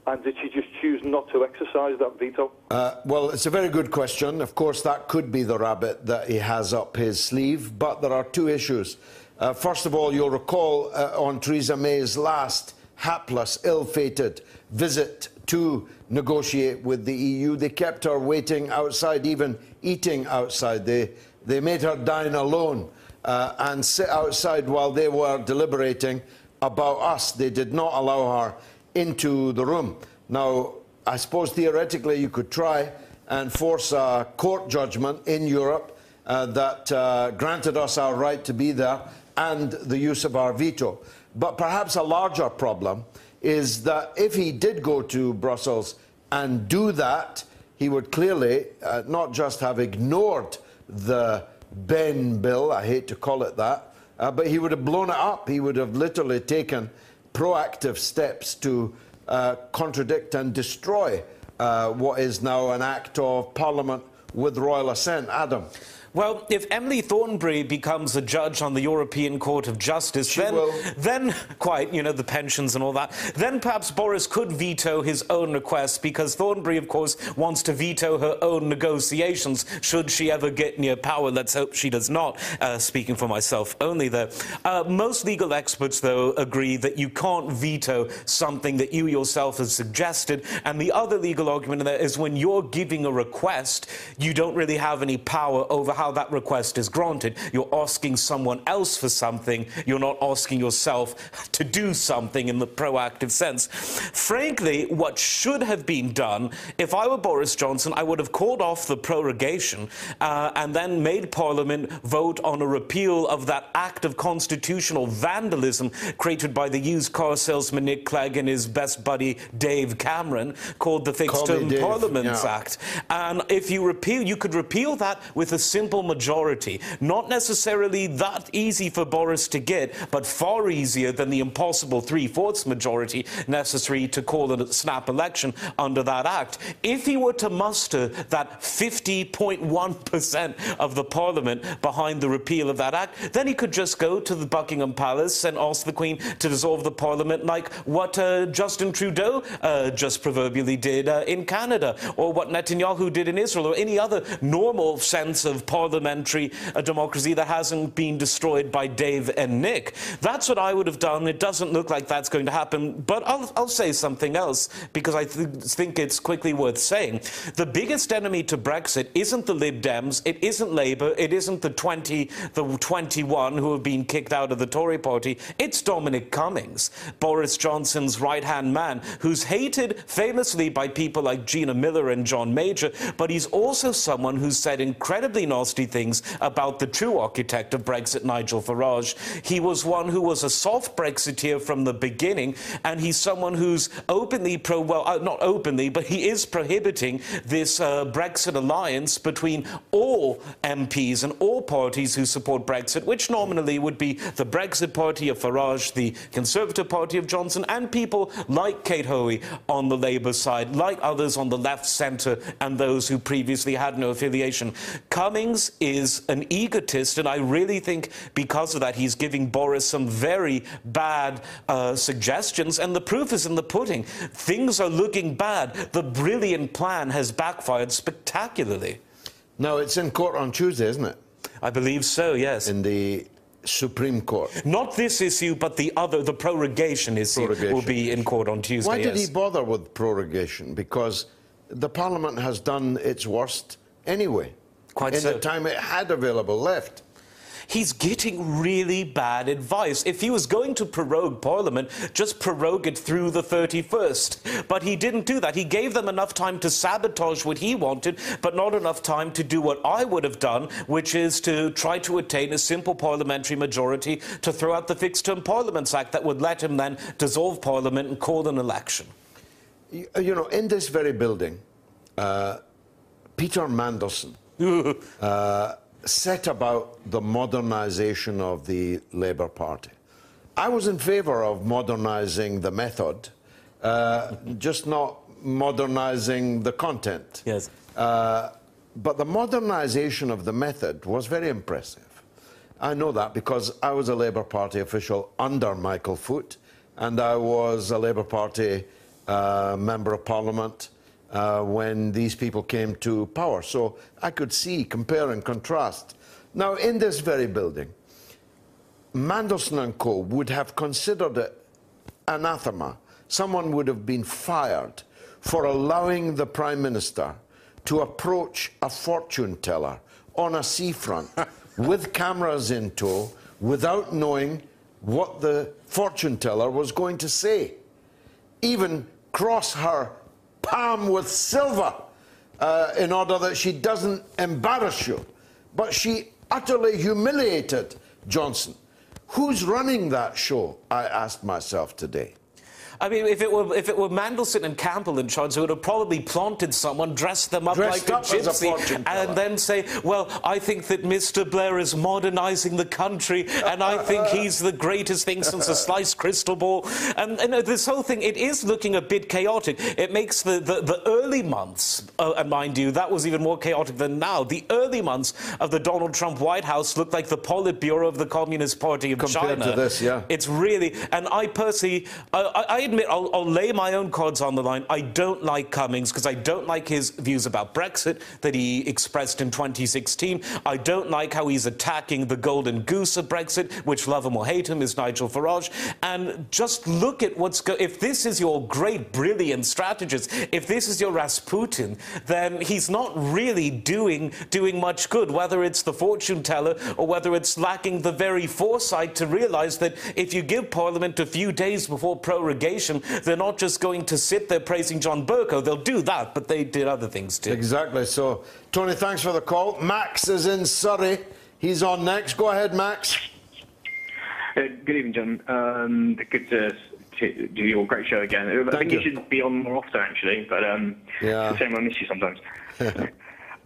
And did she just choose not to exercise that veto? Uh, well, it's a very good question. Of course, that could be the rabbit that he has up his sleeve, but there are two issues. Uh, first of all, you'll recall uh, on Theresa May's last hapless, ill fated visit to negotiate with the EU, they kept her waiting outside, even eating outside. They, they made her dine alone uh, and sit outside while they were deliberating about us. They did not allow her into the room. Now, I suppose theoretically you could try and force a court judgment in Europe uh, that uh, granted us our right to be there and the use of our veto. But perhaps a larger problem is that if he did go to Brussels and do that, he would clearly uh, not just have ignored the Benn bill, I hate to call it that, uh, but he would have blown it up. He would have literally taken proactive steps to uh, contradict and destroy uh, what is now an act of Parliament with royal assent. Adam. Well, if Emily Thornberry becomes a judge on the European Court of Justice, She then, will. then quite, you know, the pensions and all that, then perhaps Boris could veto his own request because Thornberry, of course, wants to veto her own negotiations should she ever get near power. Let's hope she does not, uh, speaking for myself only there. Uh, most legal experts, though, agree that you can't veto something that you yourself have suggested. And the other legal argument in there is when you're giving a request, you don't really have any power over how that request is granted. You're asking someone else for something. You're not asking yourself to do something in the proactive sense. Frankly, what should have been done, if I were Boris Johnson, I would have called off the prorogation uh, and then made Parliament vote on a repeal of that act of constitutional vandalism created by the used car salesman Nick Clegg and his best buddy Dave Cameron called the Fixed Term Parliaments yeah. Act. And if you repeal, you could repeal that with a simple majority. Not necessarily that easy for Boris to get, but far easier than the impossible three-fourths majority necessary to call a snap election under that act. If he were to muster that 50.1% of the Parliament behind the repeal of that act, then he could just go to the Buckingham Palace and ask the Queen to dissolve the Parliament like what uh, Justin Trudeau uh, just proverbially did uh, in Canada, or what Netanyahu did in Israel, or any other normal sense of parliamentary democracy that hasn't been destroyed by Dave and Nick. That's what I would have done. It doesn't look like that's going to happen, but I'll, I'll say something else because I th- think it's quickly worth saying. The biggest enemy to Brexit isn't the Lib Dems, it isn't Labour, it isn't the 20, the 21 who have been kicked out of the Tory party. It's Dominic Cummings, Boris Johnson's right-hand man, who's hated famously by people like Gina Miller and John Major, but he's also someone who's said incredibly nasty things about the true architect of Brexit, Nigel Farage. He was one who was a soft Brexiteer from the beginning, and he's someone who's openly pro, well, uh, not openly, but he is prohibiting this uh, Brexit alliance between all MPs and all parties who support Brexit, which nominally would be the Brexit Party of Farage, the Conservative Party of Johnson, and people like Kate Hoey on the Labour side, like others on the left, centre, and those who previously had no affiliation. Cummings is an egotist, and I really think because of that, he's giving Boris some very bad uh, suggestions, and the proof is in the pudding. Things are looking bad. The brilliant plan has backfired spectacularly. Now, it's in court on Tuesday, isn't it? I believe so, yes. In the Supreme Court. Not this issue, but the other, the prorogation issue, will be in court on Tuesday. Why did yes. he bother with prorogation? Because the Parliament has done its worst anyway. Quite in so. the time it had available left. He's getting really bad advice. If he was going to prorogue Parliament, just prorogue it through the 31st. But he didn't do that. He gave them enough time to sabotage what he wanted, but not enough time to do what I would have done, which is to try to attain a simple parliamentary majority to throw out the Fixed Term Parliaments Act that would let him then dissolve Parliament and call an election. You, you know, in this very building, uh, Peter Mandelson uh, set about the modernization of the Labour Party. I was in favour of modernizing the method, uh, just not modernizing the content. Yes. Uh, but the modernization of the method was very impressive. I know that because I was a Labour Party official under Michael Foot, and I was a Labour Party uh, member of Parliament uh, when these people came to power. So I could see, compare, and contrast. Now, in this very building, Mandelson and Co. would have considered it anathema. Someone would have been fired for allowing the Prime Minister to approach a fortune teller on a seafront with cameras in tow without knowing what the fortune teller was going to say. Even cross her palm with silver uh, in order that she doesn't embarrass you. But she utterly humiliated Johnson. Who's running that show? I asked myself today. I mean, if it were if it were Mandelson and Campbell in charge, they would have probably planted someone, dressed them up Dressed like up a as a gypsy, and then say, "Well, I think that Mr. Blair is modernising the country, and I think he's the greatest thing since a sliced crystal ball." And, and this whole thing, it is looking a bit chaotic. It makes the the, the early months, uh, and mind you, that was even more chaotic than now. The early months of the Donald Trump White House looked like the Politburo of the Communist Party of Compared China. to this, yeah. It's really, and I personally, I- I admit, I'll, I'll lay my own cards on the line. I don't like Cummings because I don't like his views about Brexit that he expressed in 2016. I don't like how he's attacking the golden goose of Brexit, which love him or hate him is Nigel Farage. And just look at what's go. If this is your great, brilliant strategist, if this is your Rasputin, then he's not really doing doing much good. Whether it's the fortune teller or whether it's lacking the very foresight to realise that if you give Parliament a few days before prorogation, they're not just going to sit there praising John Bercow. They'll do that, but they did other things too. Exactly. So, Tony, thanks for the call. Max is in Surrey. He's on next. Go ahead, Max. Uh, good evening, John. Um, good to, to do your great show again. I Thank think you. you. should be on more often, actually, but um, Yeah. it's the same. I miss you sometimes.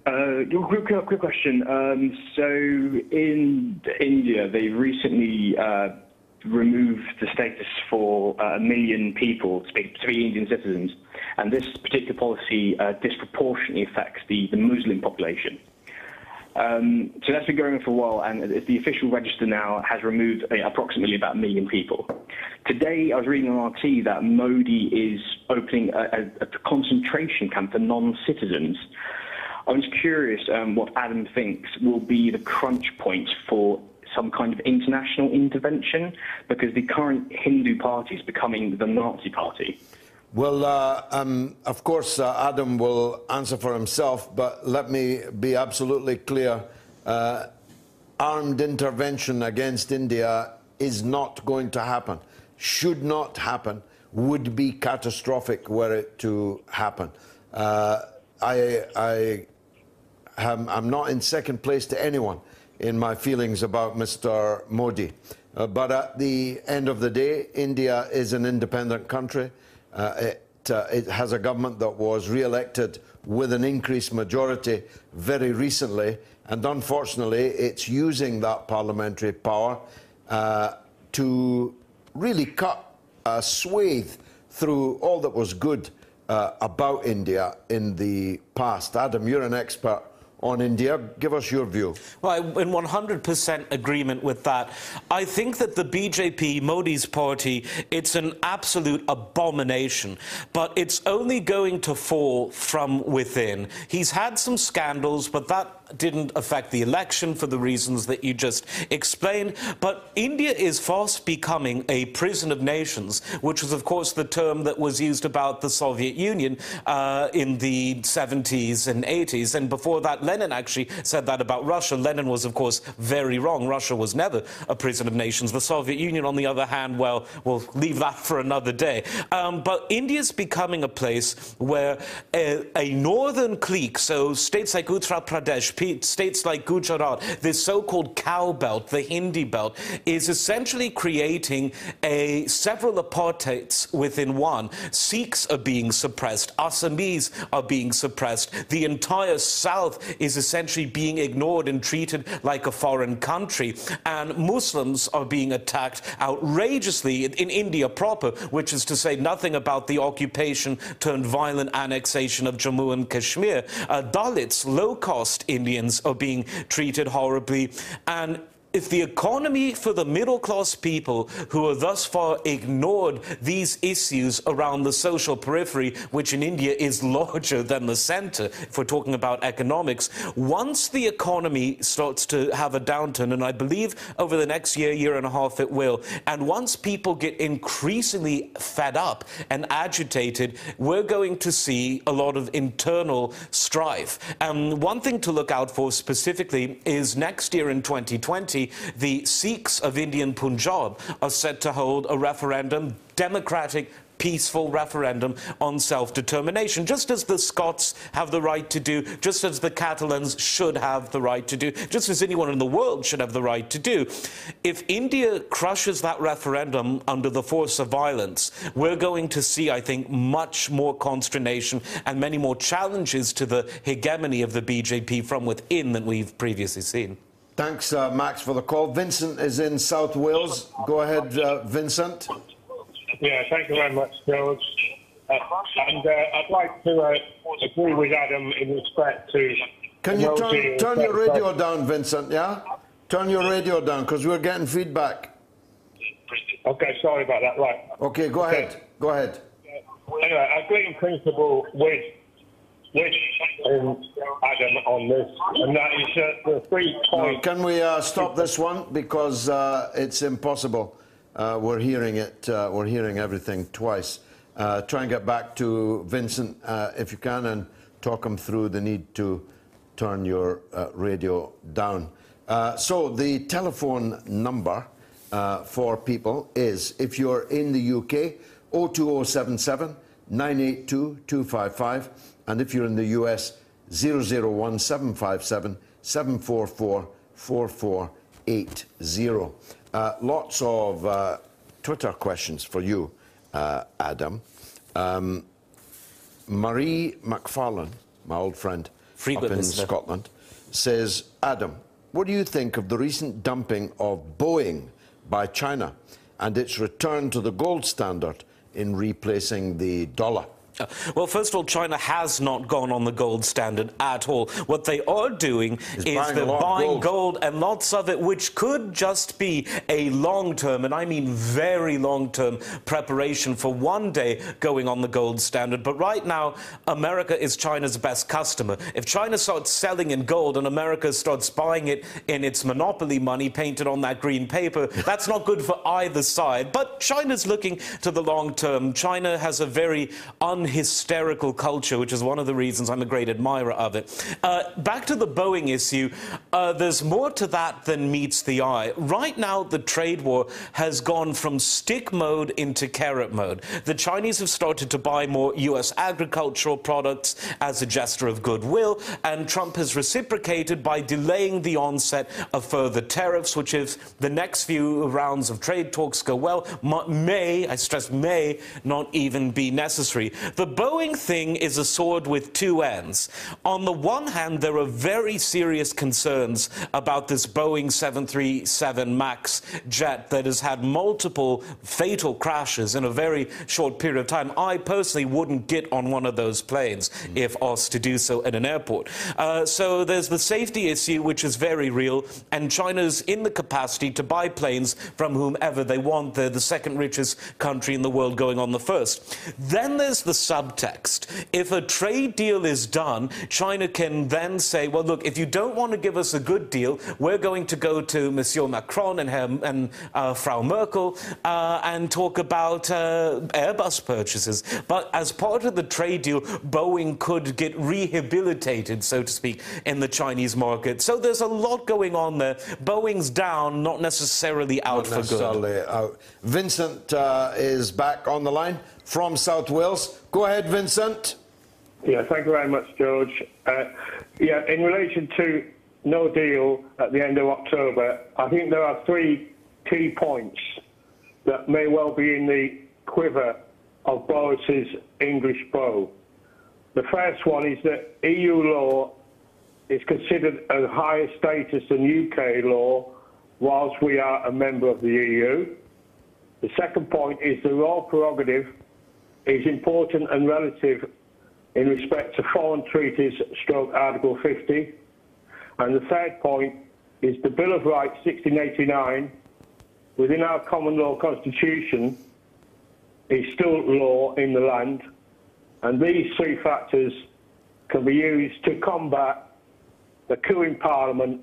Uh, your quick, quick, quick question. Um, so, in India, they recently uh, removed the status for uh, a million people to be, to be Indian citizens, and this particular policy uh, disproportionately affects the, the Muslim population. Um, so that's been going on for a while, and the official register now has removed uh, approximately about a million people. Today, I was reading on RT that Modi is opening a, a, a concentration camp for non-citizens. I was curious um, what Adam thinks will be the crunch point for some kind of international intervention, because the current Hindu party is becoming the Nazi party. Well, uh, um, of course, uh, Adam will answer for himself, but let me be absolutely clear. Uh, armed intervention against India is not going to happen, should not happen, would be catastrophic were it to happen. Uh, I, I am, I'm not in second place to anyone in my feelings about Mr. Modi. Uh, but at the end of the day, India is an independent country. Uh, it, uh, it has a government that was re-elected with an increased majority very recently, and unfortunately, it's using that parliamentary power uh, to really cut a swathe through all that was good uh, about India in the past. Adam, you're an expert on India. Give us your view. Well, I'm in 100% agreement with that. I think that the BJP, Modi's party, it's an absolute abomination, but it's only going to fall from within. He's had some scandals, but that didn't affect the election for the reasons that you just explained. But India is fast becoming a prison of nations, which was, of course, the term that was used about the Soviet Union uh, in the 70s and 80s. And before that, Lenin actually said that about Russia. Lenin was, of course, very wrong. Russia was never a prison of nations. The Soviet Union, on the other hand, well, we'll leave that for another day. Um, but India's becoming a place where a, a northern clique, so states like Uttar Pradesh, states like Gujarat, this so-called cow belt, the Hindi belt, is essentially creating a several apartheids within one. Sikhs are being suppressed, Assamese are being suppressed. The entire South is essentially being ignored and treated like a foreign country, and Muslims are being attacked outrageously in, in India proper, which is to say nothing about the occupation turned violent annexation of Jammu and Kashmir. Uh, Dalits, low-caste Indians, are being treated horribly, and if the economy for the middle class people who have thus far ignored these issues around the social periphery, which in India is larger than the center, if we're talking about economics, once the economy starts to have a downturn, and I believe over the next year, year and a half it will, and once people get increasingly fed up and agitated, we're going to see a lot of internal strife. And one thing to look out for specifically is next year in 2020, the Sikhs of Indian Punjab are set to hold a referendum, democratic, peaceful referendum on self-determination, just as the Scots have the right to do, just as the Catalans should have the right to do, just as anyone in the world should have the right to do. If India crushes that referendum under the force of violence, we're going to see, I think, much more consternation and many more challenges to the hegemony of the BJP from within than we've previously seen. Thanks, uh, Max, for the call. Vincent is in South Wales. Go ahead, uh, Vincent. Yeah, thank you very much, George. Uh, and uh, I'd like to uh, agree with Adam in respect to. Can you turn, turn your radio down, Vincent? Yeah? Turn your radio down because we're getting feedback. Okay, sorry about that. Right. Okay, go Okay. ahead. Go ahead. Anyway, I agree in principle with with um, Adam on this, and that is uh, the three points. can we uh, stop this one because uh, it's impossible. Uh, we're hearing it. Uh, we're hearing everything twice. Uh, try and get back to Vincent uh, if you can and talk him through the need to turn your uh, radio down. Uh, so the telephone number uh, for people is if you're in the UK 02077 982 255 and if you're in the US 001 757 744 4480. Uh, lots of uh, Twitter questions for you, uh, Adam. Um, Marie McFarlane, my old friend Frequent up in listener. Scotland, says, Adam, what do you think of the recent dumping of Boeing by China and its return to the gold standard in replacing the dollar? Well, first of all, China has not gone on the gold standard at all. What they are doing Is is, buying they're buying gold. gold. and lots of it, which could just be a long term, and I mean very long term, preparation for one day going on the gold standard. But right now, America is China's best customer. If China starts selling in gold and America starts buying it in its monopoly money painted on that green paper, that's not good for either side. But China's looking to the long term. China has a very unhysterical culture, which is one of the reasons I'm a great admirer of it. Uh, back to the Boeing issue, uh, there's more to that than meets the eye. Right now, the trade war has gone from stick mode into carrot mode. The Chinese have started to buy more U.S. agricultural products as a gesture of goodwill, and Trump has reciprocated by delaying the onset of further tariffs, which, if the next few rounds of trade talks go well, may, I stress may, not even be necessary. The Boeing thing is a sword with two ends. On the one hand, there are very serious concerns about this Boeing 737 MAX jet that has had multiple fatal crashes in a very short period of time. I personally wouldn't get on one of those planes if asked to do so at an airport. Uh, so there's the safety issue, which is very real, and China's in the capacity to buy planes from whomever they want. They're the second richest country in the world, going on the first. Then there's the subtext. If a trade deal is done, China can then say, well, look, if you don't want to give us a good deal, we're going to go to Monsieur Macron and, her, and uh, Frau Merkel uh, and talk about uh, Airbus purchases. But as part of the trade deal, Boeing could get rehabilitated, so to speak, in the Chinese market. So there's a lot going on there. Boeing's down, not necessarily out Not for good. out. Vincent uh, is back on the line from South Wales. Go ahead, Vincent. Yeah, thank you very much, George. Uh, yeah, in relation to no deal at the end of October, I think there are three key points that may well be in the quiver of Boris's English bow. The first one is that EU law is considered a higher status than UK law whilst we are a member of the EU. The second point is the royal prerogative is important and relative in respect to foreign treaties stroke Article 50. And the third point is the Bill of Rights 1689 within our common law constitution is still law in the land. And these three factors can be used to combat the coup in Parliament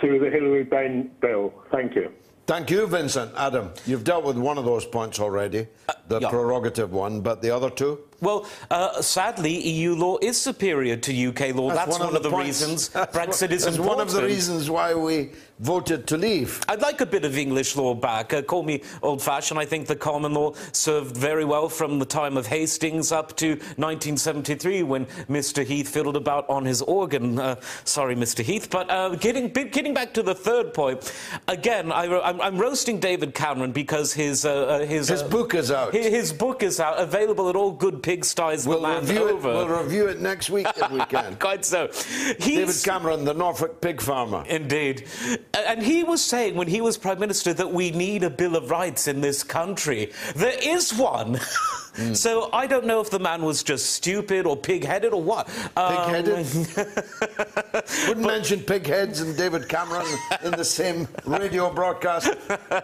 through the Hilary Benn bill. Thank you. Thank you, Vincent. Adam, you've dealt with one of those points already, the yeah. prerogative one, but the other two? Well, uh, sadly, EU law is superior to UK law. That's, one, of the, points. reasons That's Brexit is that's important. one of the reasons why we voted to leave. I'd like a bit of English law back. Uh, call me old-fashioned. I think the common law served very well from the time of Hastings up to 1973 when Mr. Heath fiddled about on his organ. Uh, sorry, Mr. Heath. But uh, getting, getting back to the third point, again, I, am I'm roasting David Cameron because his... uh, his His uh, book is out. His, his book is out, available at all good pigsties We'll the land review, it, we'll review it next week if we can. Quite so. David Cameron, the Norfolk pig farmer. Indeed. And he was saying when he was Prime Minister that we need a Bill of Rights in this country. There is one. So I don't know if the man was just stupid or pig-headed or what. Pig-headed? Um, Wouldn't mention pig heads and David Cameron in the same radio broadcast.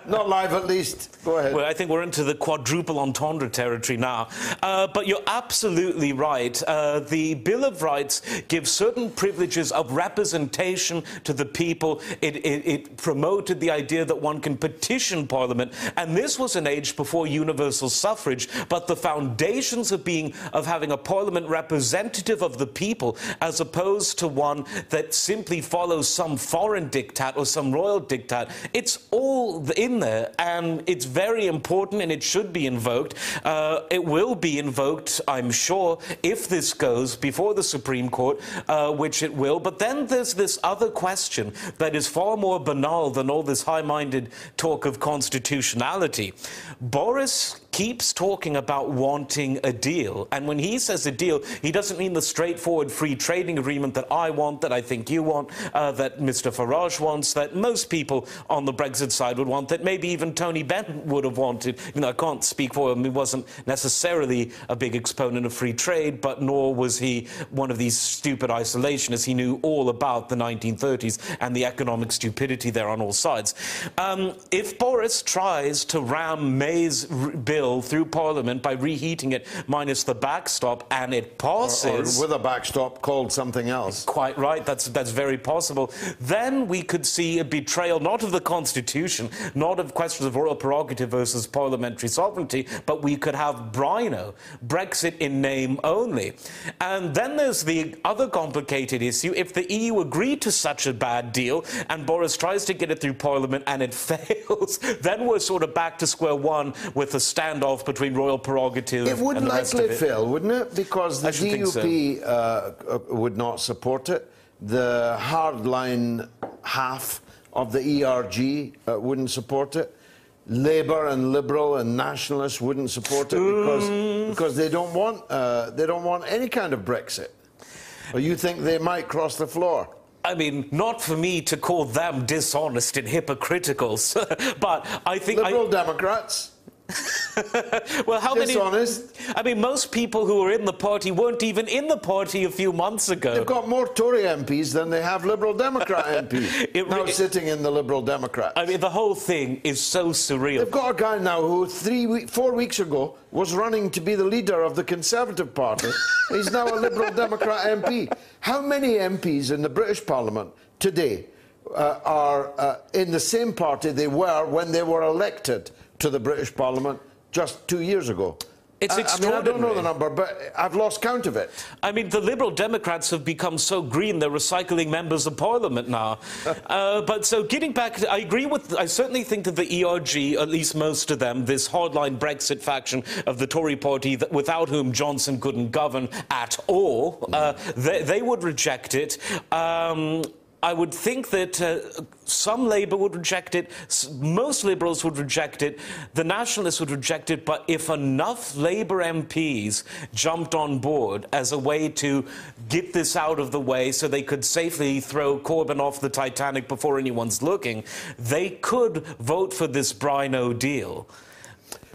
Not live, at least. Go ahead. Well, I think we're into the quadruple entendre territory now. Uh, but you're absolutely right. Uh, the Bill of Rights gives certain privileges of representation to the people. It, it, it promoted the idea that one can petition Parliament. And this was an age before universal suffrage. But the foundations of being of having a Parliament representative of the people, as opposed to one that simply follows some foreign diktat or some royal diktat, it's all in there, and it's very important, and it should be invoked. Uh, it will be invoked, I'm sure, if this goes before the Supreme Court, uh, which it will. But then there's this other question that is far more banal than all this high-minded talk of constitutionality. Boris keeps talking about wanting a deal. And when he says a deal, he doesn't mean the straightforward free trading agreement that I want, that I think you want, uh, that Mr. Farage wants, that most people on the Brexit side would want, that maybe even Tony Benn would have wanted. You know, I can't speak for him. He wasn't necessarily a big exponent of free trade, but nor was he one of these stupid isolationists. He knew all about the 1930s and the economic stupidity there on all sides. Um, if Boris tries to ram May's r- bill through Parliament by reheating it minus the backstop and it passes. Or, or with a backstop called something else. Quite right, that's, that's very possible. Then we could see a betrayal not of the Constitution, not of questions of royal prerogative versus parliamentary sovereignty, but we could have Brino, Brexit in name only. And then there's the other complicated issue. If the EU agreed to such a bad deal and Boris tries to get it through Parliament and it fails, then we're sort of back to square one with a standoff between royal prerogative It would and the rest of likely fail, wouldn't it? Because the think so. DUP uh, uh, would not support it. The hardline half of the ERG uh, wouldn't support it. Labour and Liberal and Nationalists wouldn't support it because, Mm. because they don't want uh, they don't want any kind of Brexit. Or you think they might cross the floor? I mean, not for me to call them dishonest and hypocritical, but I think Liberal I, Democrats. well, how Dishonest. many? I mean, most people who were in the party weren't even in the party a few months ago. They've got more Tory MPs than they have Liberal Democrat MPs. It now re- sitting in the Liberal Democrat. I mean, the whole thing is so surreal. They've got a guy now who three, we- four weeks ago was running to be the leader of the Conservative Party. He's now a Liberal Democrat MP. How many MPs in the British Parliament today uh, are uh, in the same party they were when they were elected to the British Parliament just two years ago? It's I, I mean, I don't know the number, but I've lost count of it. I mean, the Liberal Democrats have become so green, they're recycling members of Parliament now. uh, but so getting back, I agree with, I certainly think that the ERG, at least most of them, this hardline Brexit faction of the Tory party, that, without whom Johnson couldn't govern at all, uh, they, they would reject it. Um, I would think that uh, some Labour would reject it, most Liberals would reject it, the Nationalists would reject it, but if enough Labour MPs jumped on board as a way to get this out of the way so they could safely throw Corbyn off the Titanic before anyone's looking, they could vote for this Brino deal.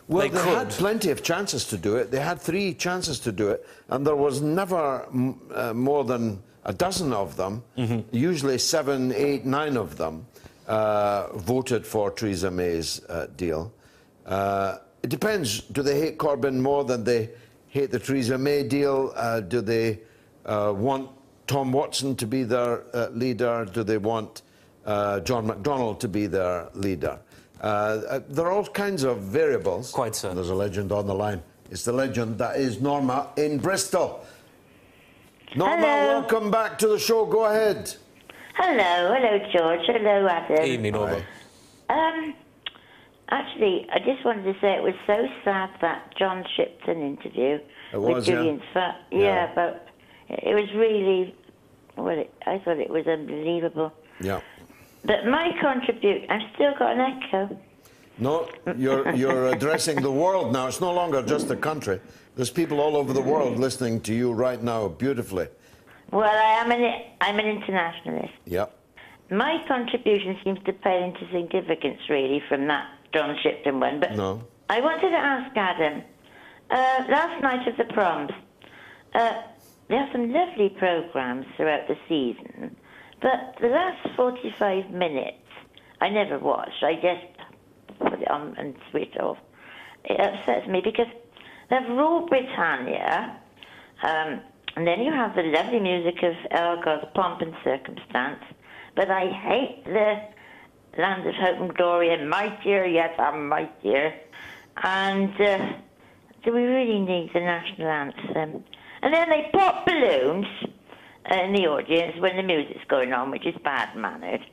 Well, They they, could. had plenty of chances to do it. They had three chances to do it, and there was never uh, more than a dozen of them. Usually seven, eight, nine of them uh, voted for Theresa May's uh, deal. Uh, it depends. Do they hate Corbyn more than they hate the Theresa May deal? Uh, do they uh, want Tom Watson to be their uh, leader? Do they want uh, John McDonnell to be their leader? Uh, uh, there are all kinds of variables. Quite so. There's a legend on the line. It's the legend that is Norma in Bristol. Norma, Hello. welcome back to the show. Go ahead. Hello, hello, George. Hello, Adam. Evening, Norma. Um, actually, I just wanted to say it was so sad that John Shipton interview It with Julian's yeah. Fa- Yeah. yeah, but it was really, well, it, I thought it was unbelievable. Yeah. But my contribute, I've still got an echo. No, you're you're addressing the world now. It's no longer just a country. There's people all over the world listening to you right now, beautifully. Well, I am an, I'm an internationalist. Yep. My contribution seems to pale into significance, really, from that John Shipton one. But No. I wanted to ask Adam, uh, last night of the proms, uh, there are some lovely programs throughout the season, but the last 45 minutes I never watched. I just put it on and switch off. It upsets me because they have Rule Britannia, um, and then you have the lovely music of Elgar's Pomp and Circumstance, but I hate the Land of Hope and Glory and Mightier yes, I'm Mightier. And uh, do we really need the national anthem? And then they pop balloons in the audience when the music's going on, which is bad mannered.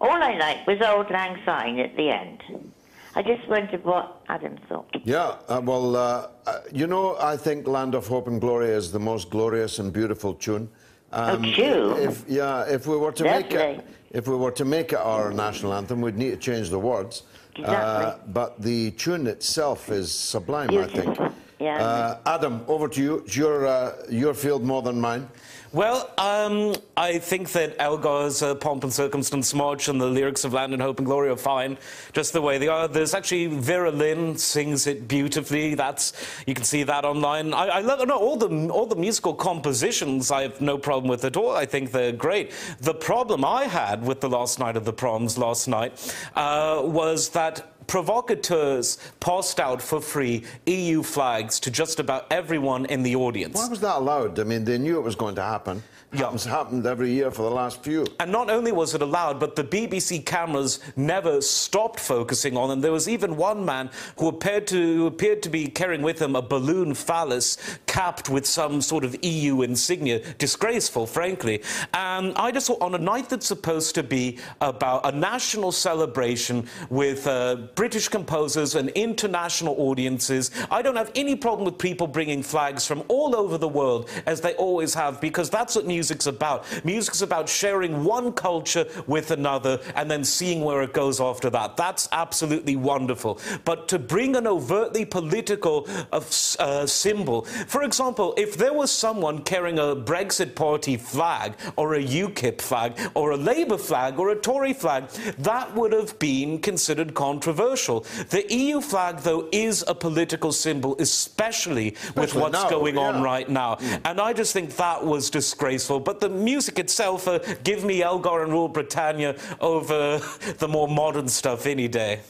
All I liked was Auld Lang Syne at the end. I just wondered what Adam thought. Yeah, uh, well, uh, uh, you know, I think Land of Hope and Glory is the most glorious and beautiful tune. Um, Oh, tune? If, yeah, if we were to make it, if we were to make it our national anthem, we'd need to change the words. Uh, Exactly. but the tune itself is sublime, I think. Yeah. Uh, Adam, over to you. It's your, uh, your field more than mine. Well, um, I think that Elgar's uh, Pomp and Circumstance March and the lyrics of Land and Hope and Glory are fine, just the way they are. There's actually Vera Lynn sings it beautifully. That's you can see that online. I, I love no all the all the musical compositions. I have no problem with at all. I think they're great. The problem I had with the last night of the proms last night uh, was that provocateurs passed out for free EU flags to just about everyone in the audience. Why was that allowed? I mean, they knew it was going to happen. Yeah. It's happened every year for the last few. And not only was it allowed, but the BBC cameras never stopped focusing on them. There was even one man who appeared to who appeared to be carrying with him a balloon phallus capped with some sort of EU insignia. Disgraceful, frankly. And I just thought on a night that's supposed to be about a national celebration with uh, British composers and international audiences, I don't have any problem with people bringing flags from all over the world, as they always have, because that's what music's about. Music's about sharing one culture with another and then seeing where it goes after that. That's absolutely wonderful. But to bring an overtly political uh, uh, symbol, for example, if there was someone carrying a Brexit Party flag or a UKIP flag or a Labour flag or a Tory flag, that would have been considered controversial. The EU flag, though, is a political symbol, especially, with what's now, going on right now. And I just think that was disgraceful. But the music itself, uh, give me Elgar and Rule Britannia over the more modern stuff any day.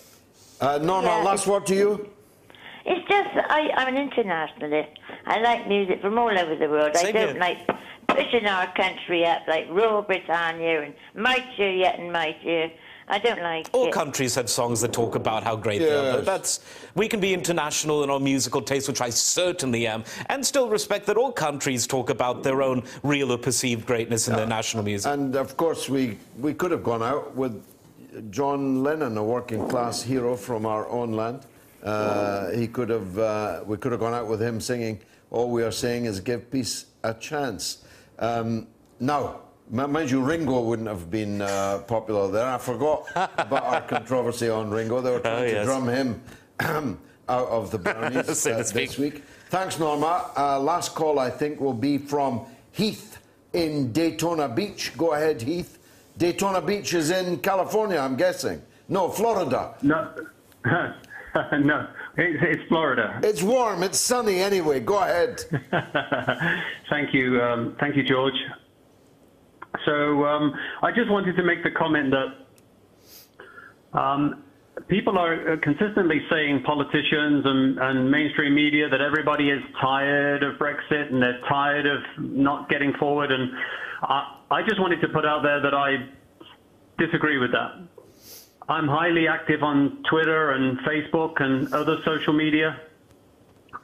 Uh, Norma, Yeah. last word to you. It's just I, I'm an internationalist. I like music from all over the world. I don't here. like pushing our country up like Rule Britannia and Mightier Yet and Mightier. I don't like it. All it. countries have songs that talk about how great they are. But that's we can be international in our musical taste, which I certainly am, and still respect that all countries talk about their own real or perceived greatness in their national music. And of course, we, we could have gone out with John Lennon, a working class hero from our own land. Uh, he could have, uh, we could have gone out with him singing, All We Are Saying Is Give Peace a Chance. Um, now, mi- mind you, Ringo wouldn't have been uh, popular there. I forgot about our controversy on Ringo. They were trying Oh, to drum him out of the Baronies So to uh, speak. this week. Thanks, Norma. Uh, last call, I think, will be from Heath in Daytona Beach. Go ahead, Heath. Daytona Beach is in California, I'm guessing. No, Florida. No, no, it's, it's Florida. It's warm, it's sunny anyway. Go ahead. Thank you, um, thank you, George. So um, I just wanted to make the comment that um, people are uh, consistently saying, politicians and, and mainstream media, that everybody is tired of Brexit and they're tired of not getting forward. And I, I just wanted to put out there that I disagree with that. I'm highly active on Twitter and Facebook and other social media.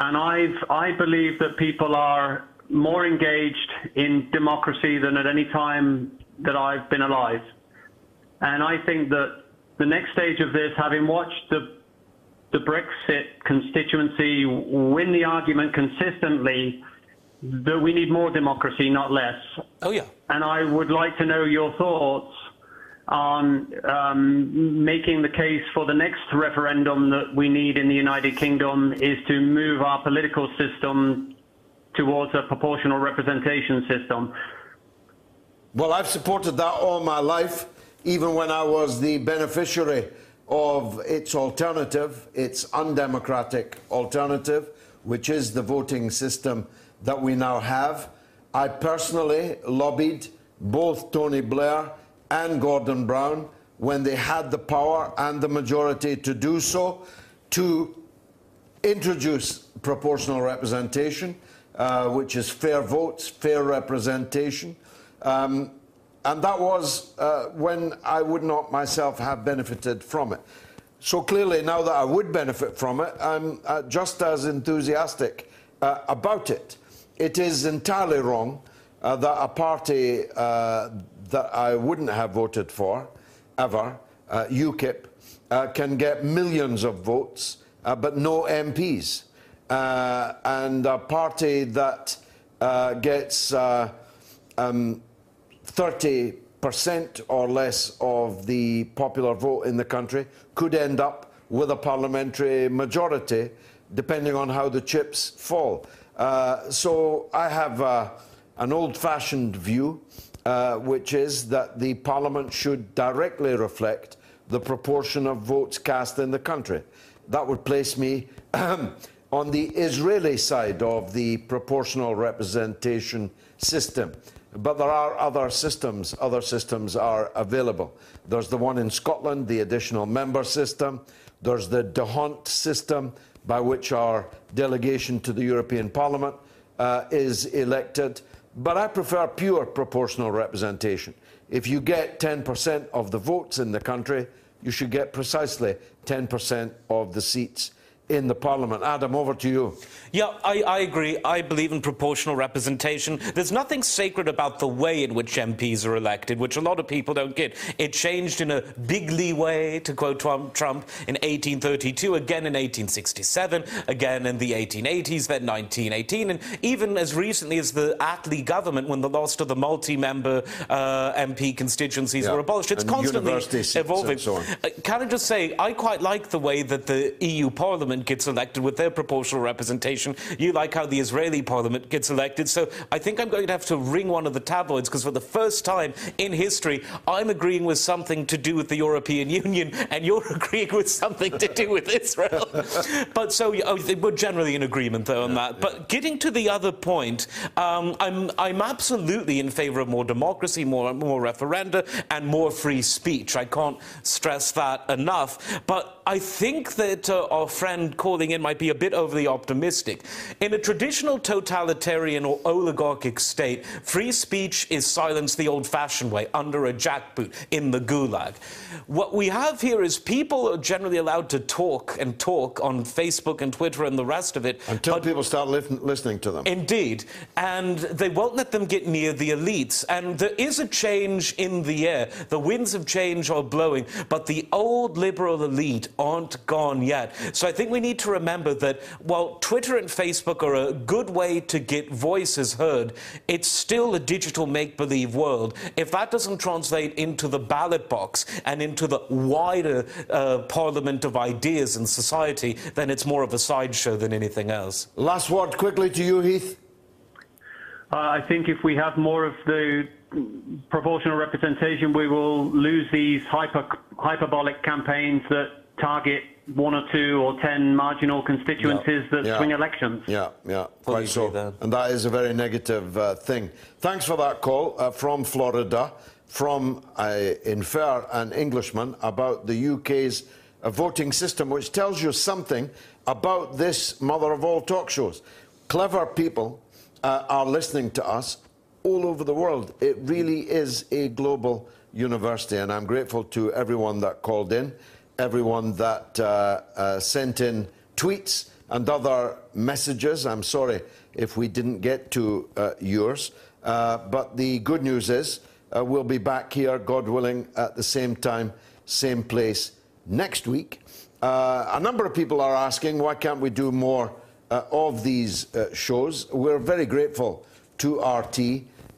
and I've I believe that people are more engaged in democracy than at any time that I've been alive. And I think that the next stage of this, having watched the the Brexit constituency win the argument consistently that we need more democracy, not less. Oh yeah. And I would like to know your thoughts on um, making the case for the next referendum that we need in the United Kingdom is to move our political system towards a proportional representation system. Well, I've supported that all my life, even when I was the beneficiary of its alternative, its undemocratic alternative, which is the voting system that we now have. I personally lobbied both Tony Blair and Gordon Brown when they had the power and the majority to do so to introduce proportional representation, uh, which is fair votes, fair representation. Um, and that was uh, when I would not myself have benefited from it. So clearly, now that I would benefit from it, I'm uh, just as enthusiastic uh, about it. It is entirely wrong uh, that a party that I wouldn't have voted for, ever, UKIP, can get millions of votes, but no MPs. And a party that gets um, 30% or less of the popular vote in the country could end up with a parliamentary majority, depending on how the chips fall. Uh, so I have uh, an old fashioned view, uh, which is that the parliament should directly reflect the proportion of votes cast in the country. That would place me on the Israeli side of the proportional representation system. But there are other systems. Other systems are available. There's the one in Scotland, the additional member system. There's the de D'Hondt system, by which our delegation to the European Parliament uh, is elected. But I prefer pure proportional representation. If you get 10% of the votes in the country, you should get precisely 10% of the seats in the Parliament. Adam, over to you. Yeah, I, I, agree. I believe in proportional representation. There's nothing sacred about the way in which MPs are elected, which a lot of people don't get. It changed in a bigly way, to quote Trump, in 1832, again in 1867, again in the 1880s, then 1918, and even as recently as the Attlee government, when the last of the multi-member uh, MP constituencies yeah. were abolished. It's and constantly evolving. So uh, can I just say, I quite like the way that the EU Parliament parliament gets elected with their proportional representation. You like how the Israeli parliament gets elected. So I think I'm going to have to ring one of the tabloids because for the first time in history, I'm agreeing with something to do with the European Union and you're agreeing with something to do with Israel. but so oh, we're generally in agreement, though, on yeah, that. Yeah. But getting to the other point, um, I'm, I'm absolutely in favor of more democracy, more, more referenda, and more free speech. I can't stress that enough. But I think that uh, our friend calling in might be a bit overly optimistic. In a traditional totalitarian or oligarchic state, free speech is silenced the old fashioned way, under a jackboot in the gulag. What we have here is people are generally allowed to talk and talk on Facebook and Twitter and the rest of it. Until people start li listening to them. Indeed. And they won't let them get near the elites. And there is a change in the air. The winds of change are blowing, but the old liberal elite aren't gone yet. So I think we need to remember that while Twitter and Facebook are a good way to get voices heard, it's still a digital make believe world. If that doesn't translate into the ballot box and into the wider uh, parliament of ideas in society, then it's more of a sideshow than anything else. Last word quickly to you, Heath. Uh, I think if we have more of the proportional representation, we will lose these hyper, hyperbolic campaigns that target one or two or ten marginal constituencies yeah. that yeah. swing elections. Yeah, yeah, quite so. And that is a very negative uh, thing. Thanks for that call uh, from Florida, from, I infer, an Englishman about the UK's uh, voting system, which tells you something about this mother of all talk shows. Clever people uh, are listening to us all over the world. It really is a global university, and I'm grateful to everyone that called in everyone that uh, uh, sent in tweets and other messages. I'm sorry if we didn't get to uh, yours. Uh, but the good news is uh, we'll be back here, God willing, at the same time, same place next week. Uh, a number of people are asking why can't we do more of these shows? We're very grateful to RT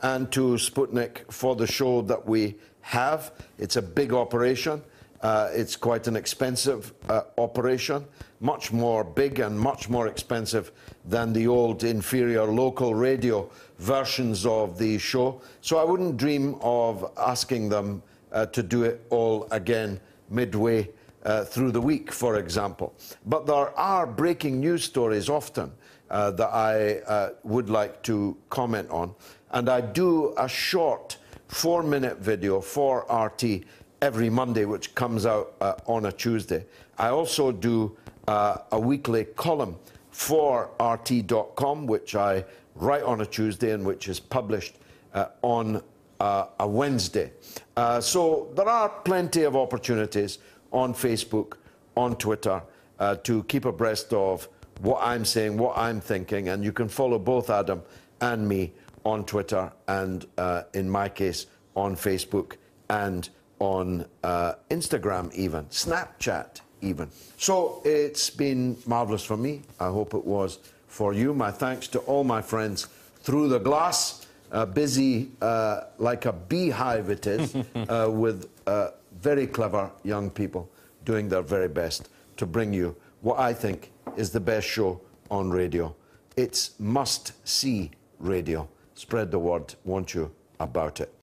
and to Sputnik for the show that we have. It's a big operation. Uh, it's quite an expensive uh, operation, much more big and much more expensive than the old inferior local radio versions of the show. So I wouldn't dream of asking them uh, to do it all again midway uh, through the week, for example. But there are breaking news stories often uh, that I uh, would like to comment on. And I do a short four minute video for RT every Monday, which comes out uh, on a Tuesday. I also do uh, a weekly column for RT.com, which I write on a Tuesday and which is published uh, on uh, a Wednesday. Uh, so there are plenty of opportunities on Facebook, on Twitter, uh, to keep abreast of what I'm saying, what I'm thinking, and you can follow both Adam and me on Twitter and, in my case, on Facebook and on uh, Instagram, even Snapchat, even. So it's been marvelous for me. I hope it was for you. My thanks to all my friends through the glass, uh, busy uh, like a beehive it is, uh, with uh, very clever young people doing their very best to bring you what I think is the best show on radio. It's must see radio. Spread the word, won't you, about it.